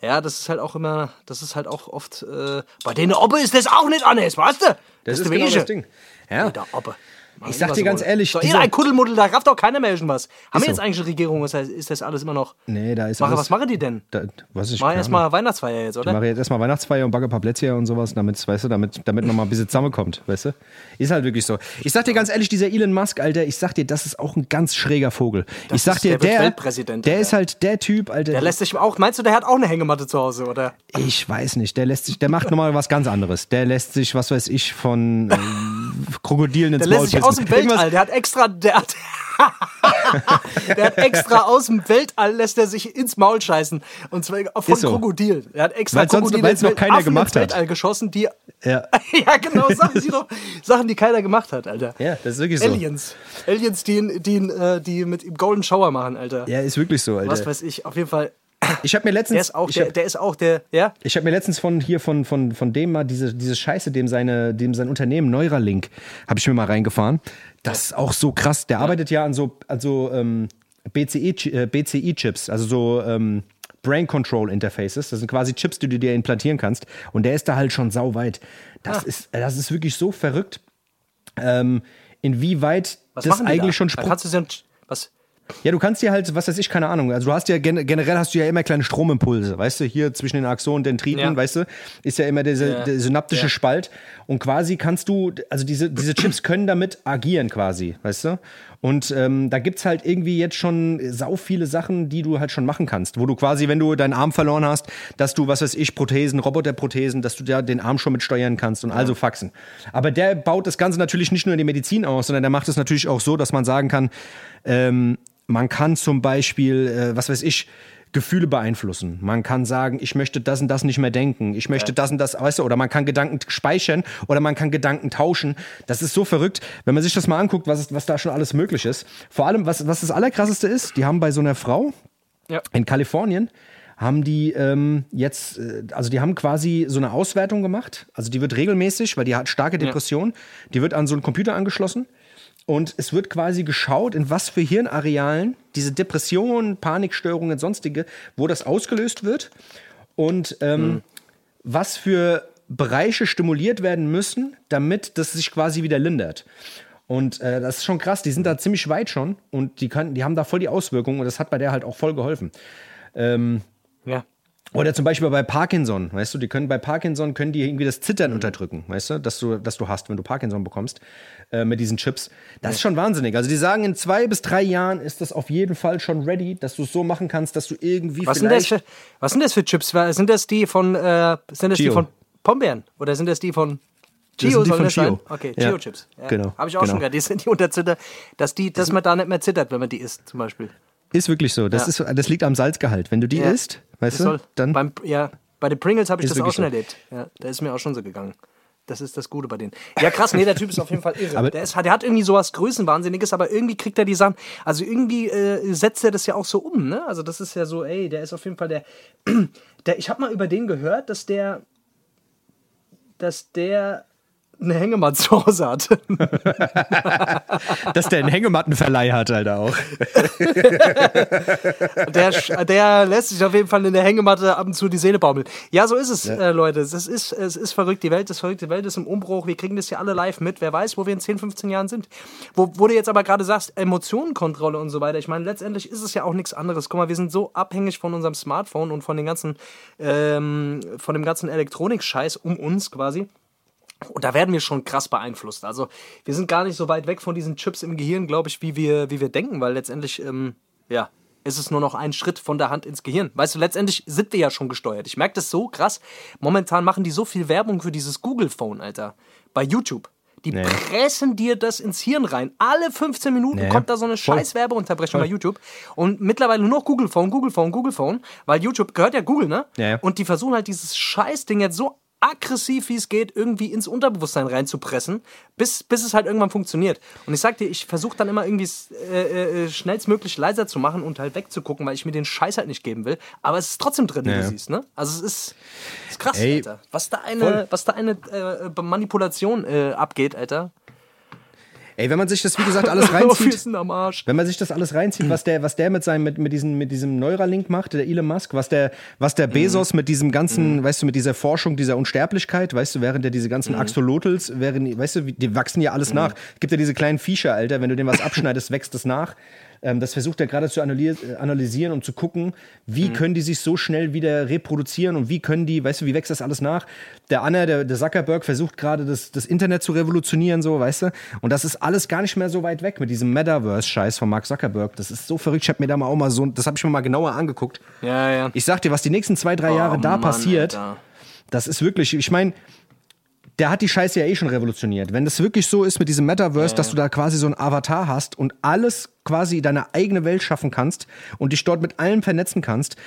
ja, das ist halt auch immer, das ist halt auch oft, äh, bei denen Oppe ist das auch nicht anders, weißt du? Das ist der genau das Ding. Ja. Der Oppe. Machen Ich sag was dir ganz wollen. ehrlich, So, ein Kuddelmuddel, da rafft doch keiner mehr irgendwas. Haben wir so. jetzt eigentlich eine Regierung? Ist das, ist das alles immer noch? Nee, da ist Mache, alles- was machen die denn? Da, was ich Machen erstmal Weihnachtsfeier jetzt, Ich oder? mache jetzt erstmal Weihnachtsfeier und backe ein paar Plätzchen und sowas, damit, weißt du, damit, damit noch mal ein bisschen zusammenkommt, weißt du? Ist halt wirklich so. Ich sag dir ganz ehrlich, dieser Elon Musk, Alter, ich sag dir, das ist auch ein ganz schräger Vogel. ich sag ist- dir, der der, der ist halt der Typ, Alter. Der lässt sich auch, meinst du, der hat auch eine Hängematte zu Hause, oder? ich weiß nicht, der lässt sich, der macht nochmal was ganz anderes. Der lässt sich, was weiß ich, von, ähm, Krokodilen ins Der Maul lässt sich pissen. Aus dem Weltall, der hat extra, der hat, der hat extra aus dem Weltall lässt er sich ins Maul scheißen. Und zwar von so. Krokodil. Er hat extra sonst- weil's ins noch keiner Affen gemacht hat. Weltall geschossen, die, Ja. ja genau, Sachen, die, doch, Sachen, die keiner gemacht hat, Alter. ja, das ist wirklich so. Aliens. Aliens, die, ihn- die, ihn, äh, die mit Golden Shower machen, Alter. Ja, ist wirklich so, Alter. Was weiß ich, auf jeden Fall. Ich habe mir letztens Der ist auch, der, hab, der ist auch der, ja? Ich habe mir letztens von hier von, von, von dem mal diese, diese Scheiße, dem seine, dem sein Unternehmen Neuralink, habe ich mir mal reingefahren. Das ist auch so krass. Der arbeitet ja an so, an so ähm, BCI, äh, BCI-Chips, also so ähm, Brain Control Interfaces. Das sind quasi Chips, die du dir implantieren kannst. Und der ist da halt schon sau weit. Das, Ah. ist, das ist wirklich so verrückt, ähm, inwieweit Was das eigentlich da? schon ein, was? Ja, du kannst dir halt, was weiß ich, keine Ahnung. Also du hast ja gen generell hast du ja immer kleine Stromimpulse, weißt du, hier zwischen den Axonen und Dendriten, Ja. weißt du, ist ja immer dieser Ja. der synaptische Ja. Spalt. Und quasi kannst du, also diese, diese Chips können damit agieren quasi, weißt du? Und ähm, da gibt's halt irgendwie jetzt schon sau viele Sachen, die du halt schon machen kannst, wo du quasi, wenn du deinen Arm verloren hast, dass du, was weiß ich, Prothesen, Roboterprothesen, dass du da den Arm schon mit steuern kannst und also Faxen. Aber der baut das Ganze natürlich nicht nur in die Medizin aus, sondern der macht es natürlich auch so, dass man sagen kann, ähm, man kann zum Beispiel, äh, was weiß ich, Gefühle beeinflussen. Man kann sagen, ich möchte das und das nicht mehr denken. Ich möchte das und das, weißt du, oder man kann Gedanken speichern oder man kann Gedanken tauschen. Das ist so verrückt, wenn man sich das mal anguckt, was, ist- was da schon alles möglich ist. Vor allem, was, was das Allerkrasseste ist, die haben bei so einer Frau Ja. in Kalifornien, haben die ähm, jetzt, äh, also die haben quasi so eine Auswertung gemacht. Also die wird regelmäßig, weil die hat starke Depression, die wird an so einen Computer angeschlossen. Und es wird quasi geschaut, in was für Hirnarealen diese Depressionen, Panikstörungen, sonstige, wo das ausgelöst wird und ähm, was für Bereiche stimuliert werden müssen, damit das sich quasi wieder lindert. Und äh, das ist schon krass, die sind da ziemlich weit schon und die, können, die haben da voll die Auswirkungen und das hat bei der halt auch voll geholfen. Ja. Oder zum Beispiel bei Parkinson, weißt du, die können bei Parkinson können die irgendwie das Zittern unterdrücken, weißt du, dass du, dass du hast, wenn du Parkinson bekommst, äh, mit diesen Chips. Das ist schon wahnsinnig. Also die sagen, in zwei bis drei Jahren ist das auf jeden Fall schon ready, dass du es so machen kannst, dass du irgendwie Was sind, das was sind das für Chips? Sind das die von, äh, sind das die von Pombeeren? Oder sind das die von Das Gio? sind die von das? Gio. Okay, Ja. Gio-Chips. Ja. Genau, Habe ich auch genau. schon gehört. Die sind die Unterzitter, dass, die, dass man da nicht mehr zittert, wenn man die isst, zum Beispiel. Ist wirklich so. Das, Ja. ist, das liegt am Salzgehalt. Wenn du die isst, weißt Das du, dann. beim, ja, bei den Pringles habe ich das auch schon so. erlebt. Ja, da ist mir auch schon so gegangen. Das ist das Gute bei denen. Ja, krass, nee, der Typ ist auf jeden Fall irre. Aber- der, ist, der hat irgendwie sowas Größenwahnsinniges, aber irgendwie kriegt er die Sachen. Also irgendwie äh, setzt er das ja auch so um, ne? Also das ist ja so, ey, der ist auf jeden Fall der. der ich habe mal über den gehört, dass der. Dass der eine Hängematte zu Hause hat. dass der einen Hängemattenverleih hat, Alter auch. Der, der lässt sich auf jeden Fall in der Hängematte ab und zu die Seele baumeln. Ja, so ist es, äh, Leute. Es ist, es ist verrückt. Die Welt ist verrückt. Die Welt ist im Umbruch. Wir kriegen das ja alle live mit. Wer weiß, wo wir in 10, 15 Jahren sind. Wo, wo du jetzt aber gerade sagst, Emotionenkontrolle und so weiter. Ich meine, letztendlich ist es ja auch nichts anderes. Guck mal, wir sind so abhängig von unserem Smartphone und von den ganzen, ähm, von dem ganzen Elektronikscheiß um uns quasi. Und da werden wir schon krass beeinflusst. Also wir sind gar nicht so weit weg von diesen Chips im Gehirn, glaube ich, wie wir, wie wir denken, weil letztendlich, ähm, ja, ist es nur noch ein Schritt von der Hand ins Gehirn. Weißt du, letztendlich sind wir ja schon gesteuert. Ich merke das so krass. Momentan machen die so viel Werbung für dieses Google-Phone, Alter. Bei YouTube. Die Nee. pressen dir das ins Hirn rein. Alle 15 Minuten Nee. kommt da so eine scheiß Werbeunterbrechung bei YouTube. Und mittlerweile nur noch Google Phone, Google Phone, Google Phone, weil YouTube gehört ja Google, ne? Ja. Und die versuchen halt dieses Scheißding jetzt so aggressiv wie es geht irgendwie ins Unterbewusstsein reinzupressen, bis, bis es halt irgendwann funktioniert. Und ich sag dir, ich versuche dann immer irgendwie s- äh, äh, schnellstmöglich leiser zu machen und halt wegzugucken, weil ich mir den Scheiß halt nicht geben will. Aber es ist trotzdem drin, wie Ja. du siehst, ne? Also es ist, es ist krass, Ey, Alter. Was da eine, voll. was da eine äh, Manipulation äh, abgeht, Alter. Ey, wenn man sich das, wie gesagt, alles reinzieht. am Arsch. Wenn man sich das alles reinzieht, was der, was der mit seinem, mit, mit, diesem, mit diesem Neuralink macht, der Elon Musk, was der, was der Bezos mit diesem ganzen, weißt du, mit dieser Forschung, dieser Unsterblichkeit, weißt du, während der diese ganzen Axolotls, während, weißt du, die wachsen ja alles nach. Gibt ja diese kleinen Viecher, Alter, wenn du dem was abschneidest, wächst es nach. Ähm, das versucht er gerade zu analysieren, äh, analysieren und zu gucken, wie können die sich so schnell wieder reproduzieren und wie können die, weißt du, wie wächst das alles nach? Der Anna, der, der Zuckerberg versucht gerade das, das Internet zu revolutionieren, so, weißt du? Und das ist alles gar nicht mehr so weit weg mit diesem Metaverse-Scheiß von Mark Zuckerberg. Das ist so verrückt. Ich habe mir da mal auch mal so, das habe ich mir mal genauer angeguckt. Ja, ja. Ich sag dir, was die nächsten zwei, drei Jahre da Oh Mann, passiert, Alter. das ist wirklich, ich meine, der hat die Scheiße ja eh schon revolutioniert. Wenn das wirklich so ist mit diesem Metaverse, dass du da quasi so ein Avatar hast und alles quasi deine eigene Welt schaffen kannst und dich dort mit allem vernetzen kannst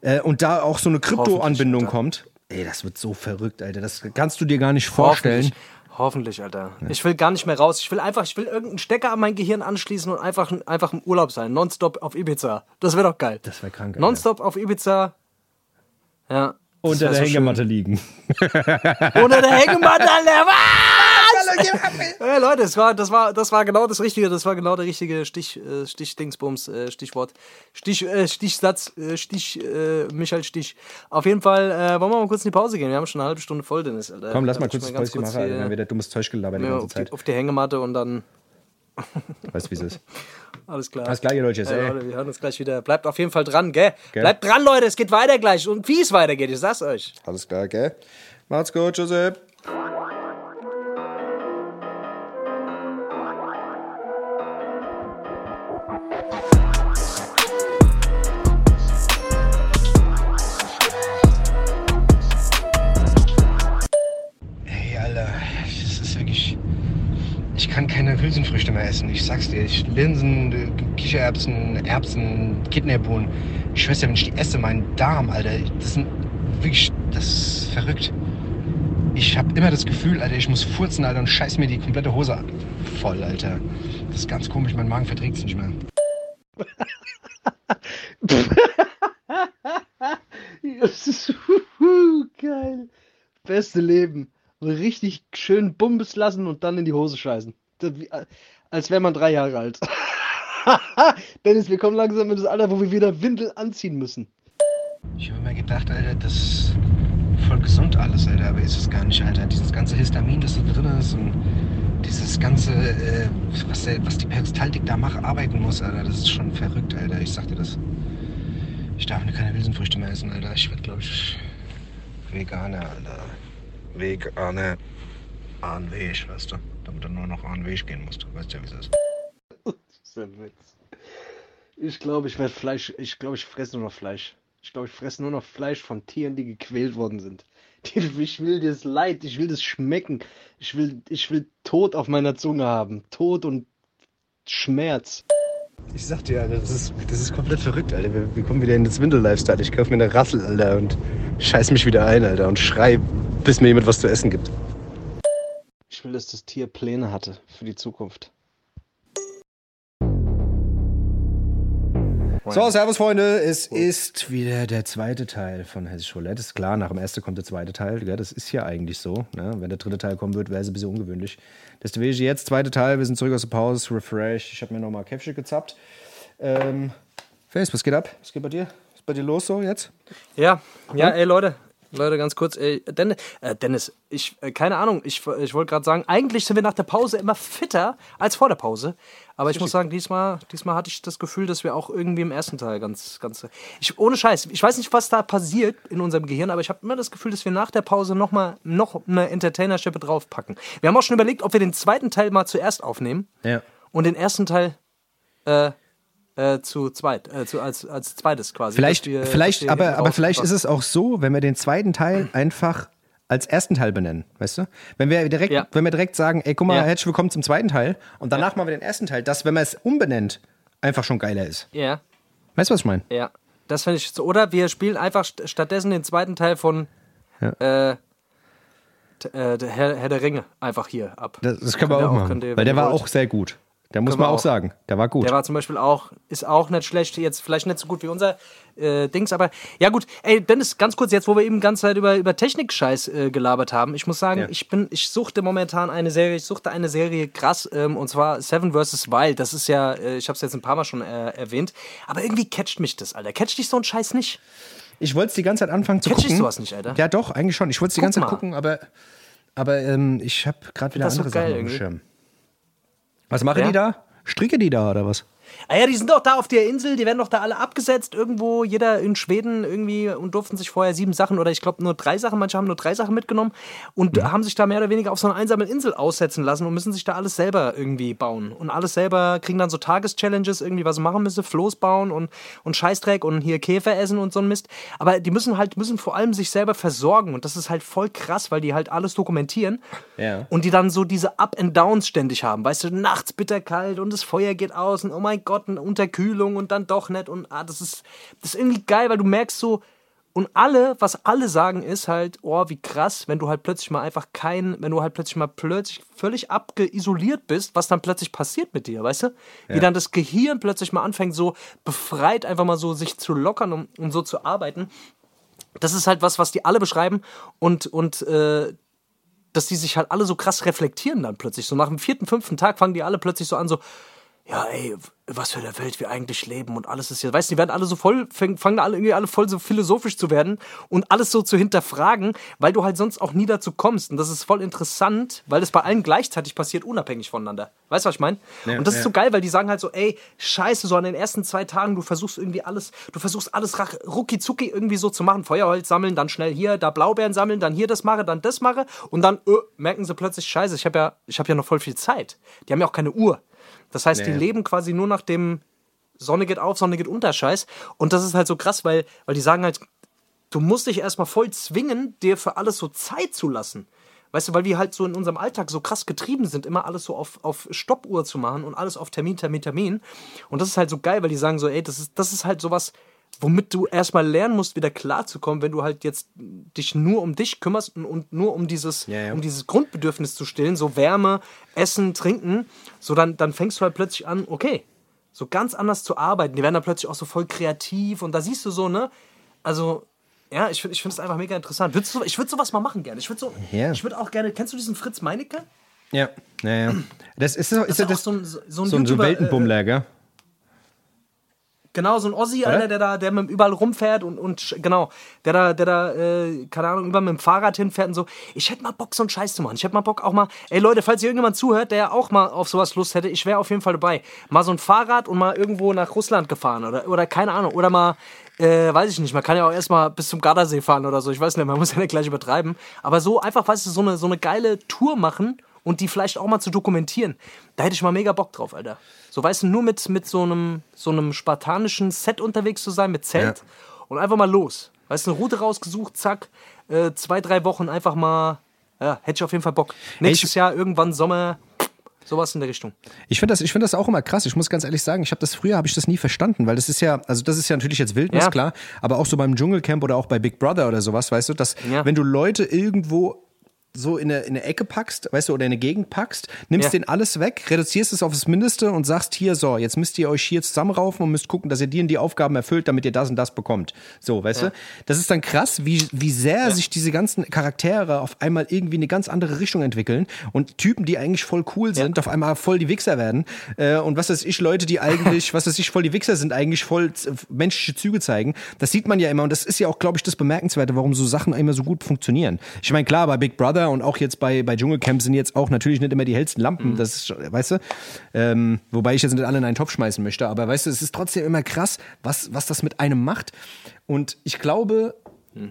äh, und da auch so eine Krypto-Anbindung kommt. Ey, das wird so verrückt, Alter. Das kannst du dir gar nicht vorstellen. Hoffentlich, hoffentlich Alter. Ich will gar nicht mehr raus. Ich will einfach, ich will irgendeinen Stecker an mein Gehirn anschließen und einfach, einfach im Urlaub sein. Nonstop auf Ibiza. Das wäre doch geil. Das wäre krank. Alter. Nonstop auf Ibiza. Ja. Unter der so Hängematte liegen. schön. Unter der Hängematte, Alter. Was? Hey, Leute, das war, das, war, das war genau das Richtige. Das war genau der richtige Stich, äh, Stich-Dingsbums, äh, Stichwort. Stich, äh, Stichsatz, Stich, Michael Stich. Auf jeden Fall, äh, wollen wir mal kurz in die Pause gehen. Wir haben schon eine halbe Stunde voll, Dennis, Alter. Komm, lass mal kurz das Päuschen kurz machen, Alter. hier- Dann wird dummes Zeug gelabert die ja, ganze auf, die, Zeit. auf die Hängematte und dann Weißt du, wie es ist. alles klar. Alles klar, ihr Leute. Ey, Ey. Leute, wir hören uns gleich wieder. Bleibt auf jeden Fall dran, gell? Gell. Bleibt dran, Leute, es geht weiter gleich. Und wie es weitergeht, ich sag's euch. Alles klar, gell? Macht's gut, Josep. Ich sag's dir. Ich, Linsen, Kichererbsen, Erbsen, Kidneybohnen. Ich schwör's dir, wenn ich die esse, mein Darm, Alter. Das sind wirklich. Das ist verrückt. Ich habe immer das Gefühl, Alter, ich muss furzen, Alter, und scheiß mir die komplette Hose voll, Alter. Das ist ganz komisch, mein Magen verträgt's nicht mehr. Das ist geil. Beste Leben. Richtig schön Bumbes lassen und dann in die Hose scheißen. Als wäre man drei Jahre alt. Dennis, wir kommen langsam in das Alter, wo wir wieder Windel anziehen müssen. Ich habe immer gedacht, Alter, das ist voll gesund alles, Alter, aber ist es gar nicht, Alter. Dieses ganze Histamin, das da drin ist und dieses ganze, äh, was, der, was die Peristaltik da macht, arbeiten muss, Alter, das ist schon verrückt, Alter. Ich sag dir das. Ich darf mir keine Hülsenfrüchte mehr essen, Alter. Ich werde, glaube ich, Veganer, Alter. Veganer. An Weg, weißt du? Damit er nur noch an Weg gehen musst. Weißt ja, wie es ist. Das ist ein Witz. Ich glaube, ich werde Fleisch. Ich glaube, ich fresse nur noch Fleisch. Ich glaube, ich fresse nur noch Fleisch von Tieren, die gequält worden sind. Die- Ich will das Leid, ich will das schmecken. Ich will, ich will Tod auf meiner Zunge haben. Tod und Schmerz. Ich sag dir, Alter, das ist, das ist komplett verrückt, Alter. Wir, wir kommen wieder in das Windel-Lifestyle. Ich kaufe mir eine Rassel, Alter, und scheiß mich wieder ein, Alter, und schrei, bis mir jemand was zu essen gibt. Ich will, dass das Tier Pläne hatte für die Zukunft. So, servus, Freunde. Es ist wieder der zweite Teil von Hessisch Roulette. Ist klar, nach dem ersten kommt der zweite Teil. Gell? Das ist ja eigentlich so. Ne? Wenn der dritte Teil kommen wird, wäre es ein bisschen ungewöhnlich. Deswegen jetzt, zweite Teil. Wir sind zurück aus der Pause. Refresh. Ich habe mir nochmal Käffchen gezappt. Ähm, Face, was geht ab? Was geht bei dir? Was ist bei dir los so jetzt? Ja, ja, ey Leute, Leute, ganz kurz, ey, Dennis, äh, Dennis ich, äh, keine Ahnung, ich, ich wollte gerade sagen, eigentlich sind wir nach der Pause immer fitter als vor der Pause. Aber ich muss sagen, diesmal, diesmal hatte ich das Gefühl, dass wir auch irgendwie im ersten Teil ganz, ganz. Ich, ohne Scheiß, ich weiß nicht, was da passiert in unserem Gehirn, aber ich habe immer das Gefühl, dass wir nach der Pause noch mal noch eine Entertainer-Schippe draufpacken. Wir haben auch schon überlegt, ob wir den zweiten Teil mal zuerst aufnehmen Ja. und den ersten Teil äh, äh, zu zweit, äh, zu, als, als zweites quasi. Vielleicht, wir- vielleicht wir aber, aber vielleicht ist es auch so, wenn wir den zweiten Teil einfach als ersten Teil benennen, weißt du? Wenn wir direkt, Ja. wenn wir direkt sagen, ey, guck mal, Ja. herzlich willkommen zum zweiten Teil und danach machen wir den ersten Teil, dass, wenn man es umbenennt, einfach schon geiler ist. Ja. Weißt du, was ich meine? Ja, das finde ich so. Oder wir spielen einfach st stattdessen den zweiten Teil von äh, t- äh, der Herr, Herr der Ringe einfach hier ab. Das, das können wir Könnt ihr auch machen, weil der war auch sehr gut. Der muss man auch auch. sagen, der war gut. Der war zum Beispiel auch, ist auch nicht schlecht, jetzt vielleicht nicht so gut wie unser äh, Dings, aber ja gut, ey, Dennis, ganz kurz, jetzt wo wir eben die ganze Zeit über, über Technik-Scheiß äh, gelabert haben, ich muss sagen, Ja. ich bin, ich suchte momentan eine Serie, ich suchte eine Serie krass, ähm, und zwar Seven vs. Wild, das ist ja, äh, ich habe es jetzt ein paar Mal schon äh, erwähnt, aber irgendwie catcht mich das, Alter, catcht dich so ein Scheiß nicht? Ich wollte es die ganze Zeit anfangen zu Catch ich gucken. sowas nicht, Alter? Ja, doch, eigentlich schon. Ich wollte es die ganze Zeit gucken, aber, aber ähm, ich habe gerade wieder so andere geil Sachen auf dem irgendwie. Was machen Ja? die da? Stricke die da oder was? Ah ja, die sind doch da auf der Insel, die werden doch da alle abgesetzt, irgendwo, jeder in Schweden irgendwie und durften sich vorher sieben Sachen oder ich glaube nur drei Sachen, manche haben nur drei Sachen mitgenommen und Mhm. haben sich da mehr oder weniger auf so einer einsamen Insel aussetzen lassen und müssen sich da alles selber irgendwie bauen. Und alles selber kriegen dann so Tageschallenges, irgendwie was sie machen müssen, Floß bauen und, und Scheißdreck und hier Käfer essen und so ein Mist. Aber die müssen halt, müssen vor allem sich selber versorgen und das ist halt voll krass, weil die halt alles dokumentieren. Ja. Und die dann so diese Up and Downs ständig haben. Weißt du, nachts bitterkalt und das Feuer geht aus und oh mein Gott, eine Unterkühlung und dann doch nicht. Und ah, das ist, das ist irgendwie geil, weil du merkst so, und alle, was alle sagen, ist halt, oh, wie krass, wenn du halt plötzlich mal einfach kein, wenn du halt plötzlich mal plötzlich völlig abgeisoliert bist, was dann plötzlich passiert mit dir, weißt du? Wie dann das Gehirn plötzlich mal anfängt, so befreit einfach mal so sich zu lockern und, und so zu arbeiten. Das ist halt was, was die alle beschreiben und, und äh, dass die sich halt alle so krass reflektieren dann plötzlich. So nach dem vierten, fünften Tag fangen die alle plötzlich so an, so, ja, ey, was für eine Welt wir eigentlich leben und alles ist hier. Weißt du, die werden alle so voll, fang- fangen alle irgendwie alle voll so philosophisch zu werden und alles so zu hinterfragen, weil du halt sonst auch nie dazu kommst. Und das ist voll interessant, weil das bei allen gleichzeitig passiert, unabhängig voneinander. Weißt du, was ich meine? Ja, und das ist ja. so geil, weil die sagen halt so, ey, scheiße, so an den ersten zwei Tagen, du versuchst irgendwie alles, du versuchst alles rucki zucki irgendwie so zu machen, Feuerholz sammeln, dann schnell hier, da Blaubeeren sammeln, dann hier das mache, dann das mache und dann äh, merken sie plötzlich, scheiße, ich habe ja, ich habe ja noch voll viel Zeit. Die haben ja auch keine Uhr. Das heißt, die Nee. leben quasi nur nach dem Sonne geht auf, Sonne geht unter Scheiß. Und das ist halt so krass, weil, weil die sagen halt, du musst dich erstmal voll zwingen, dir für alles so Zeit zu lassen. Weißt du, weil wir halt so in unserem Alltag so krass getrieben sind, immer alles so auf, auf Stoppuhr zu machen und alles auf Termin, Termin, Termin. Und das ist halt so geil, weil die sagen so, ey, das ist, das ist halt sowas, womit du erstmal lernen musst, wieder klarzukommen, wenn du halt jetzt dich nur um dich kümmerst und, und nur um dieses, Ja, ja. um dieses Grundbedürfnis zu stillen, so Wärme, Essen, Trinken, so dann, dann fängst du halt plötzlich an, okay, so ganz anders zu arbeiten. Die werden dann plötzlich auch so voll kreativ und da siehst du so, ne? Also, ja, ich finde ich find es einfach mega interessant. Würdest du, ich würde sowas mal machen gerne. Ich würde so, Ja. ich würde auch gerne, kennst du diesen Fritz Meinecke? Ja, ja, ja. Das ist, so- ist Das auch das, so ein, so ein, so ein so YouTuber, äh, Weltenbummler, gell? Genau, so ein Ossi, Alter, der da, der mit überall rumfährt und, und genau, der da, der da, äh, keine Ahnung, über mit dem Fahrrad hinfährt und so. Ich hätte mal Bock, so einen Scheiß zu machen. Ich hätte mal Bock auch mal, ey Leute, falls hier irgendjemand zuhört, der auch mal auf sowas Lust hätte, ich wäre auf jeden Fall dabei. Mal so ein Fahrrad und mal irgendwo nach Russland gefahren oder, oder keine Ahnung, oder mal, äh, weiß ich nicht, man kann ja auch erstmal bis zum Gardasee fahren oder so, ich weiß nicht, man muss ja nicht gleich übertreiben. Aber so einfach, weißt du, so eine, so eine geile Tour machen und die vielleicht auch mal zu dokumentieren. Da hätte ich mal mega Bock drauf, Alter. So, weißt du, nur mit, mit so, einem, so einem spartanischen Set unterwegs zu sein, mit Zelt Ja. und einfach mal los. Weißt du, eine Route rausgesucht, zack, äh, zwei, drei Wochen einfach mal, ja, hätte ich auf jeden Fall Bock. Nächstes Jahr, irgendwann Sommer, sowas in der Richtung. Ich finde das, ich find das auch immer krass. Ich muss ganz ehrlich sagen, ich habe das früher habe ich das nie verstanden, weil das ist ja, also das ist ja natürlich jetzt Wildnis, Ja. klar, aber auch so beim Dschungelcamp oder auch bei Big Brother oder sowas, weißt du, dass Ja. wenn du Leute irgendwo so in eine, in eine Ecke packst, weißt du, oder in eine Gegend packst, nimmst Ja. denen alles weg, reduzierst es auf das Mindeste und sagst hier, so, jetzt müsst ihr euch hier zusammenraufen und müsst gucken, dass ihr die und die Aufgaben erfüllt, damit ihr das und das bekommt. So, weißt du? Das ist dann krass, wie, wie sehr sich diese ganzen Charaktere auf einmal irgendwie in eine ganz andere Richtung entwickeln und Typen, die eigentlich voll cool sind, auf einmal voll die Wichser werden. Äh, und was weiß ich, Leute, die eigentlich, was weiß ich, voll die Wichser sind, eigentlich voll menschliche Züge zeigen. Das sieht man ja immer und das ist ja auch, glaube ich, das Bemerkenswerte, warum so Sachen immer so gut funktionieren. Ich meine, klar, bei Big Brother und auch jetzt bei, bei Dschungelcamp sind jetzt auch natürlich nicht immer die hellsten Lampen, das ist, weißt du, ähm, wobei ich jetzt nicht alle in einen Topf schmeißen möchte, aber weißt du, es ist trotzdem immer krass, was, was das mit einem macht. Und ich glaube,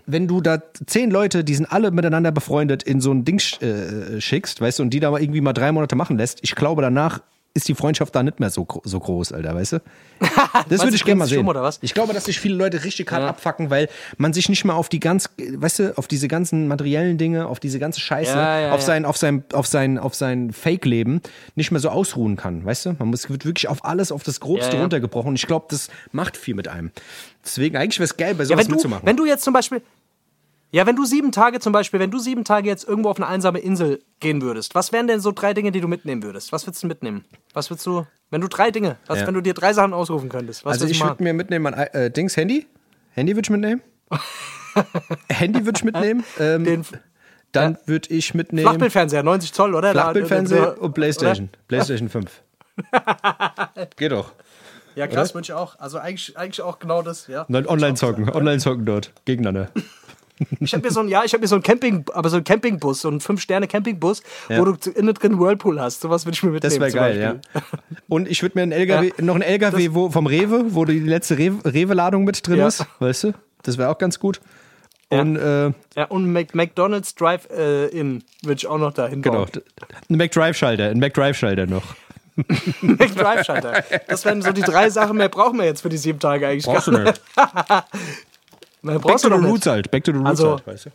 wenn du da zehn Leute, die sind alle miteinander befreundet, in so ein Ding sch- äh, schickst, weißt du, und die da mal irgendwie mal drei Monate machen lässt, ich glaube, danach ist die Freundschaft da nicht mehr so, so groß, Alter, weißt du? Das würde ich gerne mal sehen. um, oder was? Ich glaube, dass sich viele Leute richtig hart abfacken, weil man sich nicht mehr auf die ganz, weißt du, auf diese ganzen materiellen Dinge, auf diese ganze Scheiße, Ja, ja, auf ja. sein, auf sein, auf sein, auf sein Fake-Leben nicht mehr so ausruhen kann, weißt du? Man muss, wird wirklich auf alles, auf das Grobste Ja, ja. runtergebrochen. Und ich glaube, das macht viel mit einem. Deswegen, eigentlich wäre es geil, bei Ja, sowas wenn du, mitzumachen. wenn du jetzt zum Beispiel, ja, wenn du sieben Tage zum Beispiel, wenn du sieben Tage jetzt irgendwo auf eine einsame Insel gehen würdest, was wären denn so drei Dinge, die du mitnehmen würdest? Was würdest du mitnehmen? Was würdest du, wenn du drei Dinge, was, Ja. wenn du dir drei Sachen ausrufen könntest? Was also würdest ich du würde mir mitnehmen, mein äh, Dings, Handy. Handy würde ich mitnehmen. Handy würde ich mitnehmen. Ähm, Den dann würde ich mitnehmen. Flachbildfernseher, 90 Zoll, oder? Da- Flachbildfernseher oder- und Playstation. Playstation 5. Geht doch. Ja, krass, wünsche ich auch. Also eigentlich, eigentlich auch genau das, ja. Und dann online zocken. Online zocken dort. Gegeneinander. Ich habe mir so ein, ja, ich habe mir so ein Camping, aber so ein Campingbus, so ein Fünf-Sterne-Campingbus, Ja. wo du innen drin Whirlpool hast. Sowas würde ich mir mitnehmen. Das wäre geil, ja. Und ich würde mir einen LKW, noch einen LKW wo, vom Rewe, wo die letzte Rewe- Rewe-Ladung mit drin Ja. ist, weißt du? Das wäre auch ganz gut. Ja. Und äh, Ja, und McDonald's Drive-In würde ich auch noch dahin genau, bauen. ein McDrive-Schalter, ein McDrive-Schalter noch. McDrive-Schalter. Das wären so die drei Sachen, mehr brauchen wir jetzt für die sieben Tage eigentlich Brauchst gar nicht. Back brauchst to the roots halt, back to the roots Also- halt, weißt du?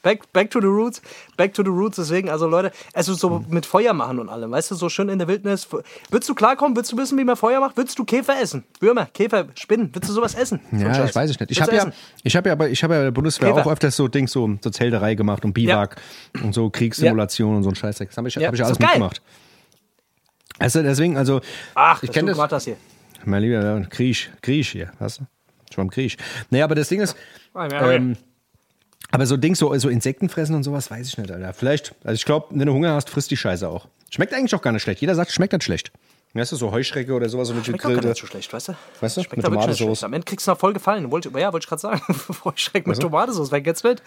Back, back to the roots, back to the roots. Deswegen, also Leute, also so mit Feuer machen und allem, weißt du, so schön in der Wildnis. Würdest du klarkommen? Würdest du wissen, wie man Feuer macht? Würdest du Käfer essen? Würmer, Käfer, Spinnen? Würdest du sowas essen? Ja, ich weiß es nicht. Ich habe ja, ich habe ja, ich habe ja bei der Bundeswehr Käfer. auch öfters so Dings so, so Zelterei gemacht und Biwak und so Kriegssimulation und so ein Scheiß. Das habe ich, Ja, hab ich ist alles mitgemacht. Also deswegen, also Ach, ich kenne das. gemacht hast hier. Mein lieber ja, Kriech, Kriech hier, weißt du? Schon am Kriech. Naja, aber das Ding ist, ähm, aber so Dings, so, so Insekten fressen und sowas, weiß ich nicht, Alter. Vielleicht, also ich glaube, wenn du Hunger hast, frisst die Scheiße auch. Schmeckt eigentlich auch gar nicht schlecht. Jeder sagt, schmeckt nicht schlecht. Weißt du, so Heuschrecke oder sowas, so mit Schmeckt auch gar gegrillte. nicht so schlecht, weißt du? Weißt du, Schmeckt mit Tomatensauce. schlecht. Am Ende kriegst du noch voll gefallen. Wollte, ja, wollte ich gerade sagen. Heuschreck mit Tomatensauce. Wer kennt's nicht?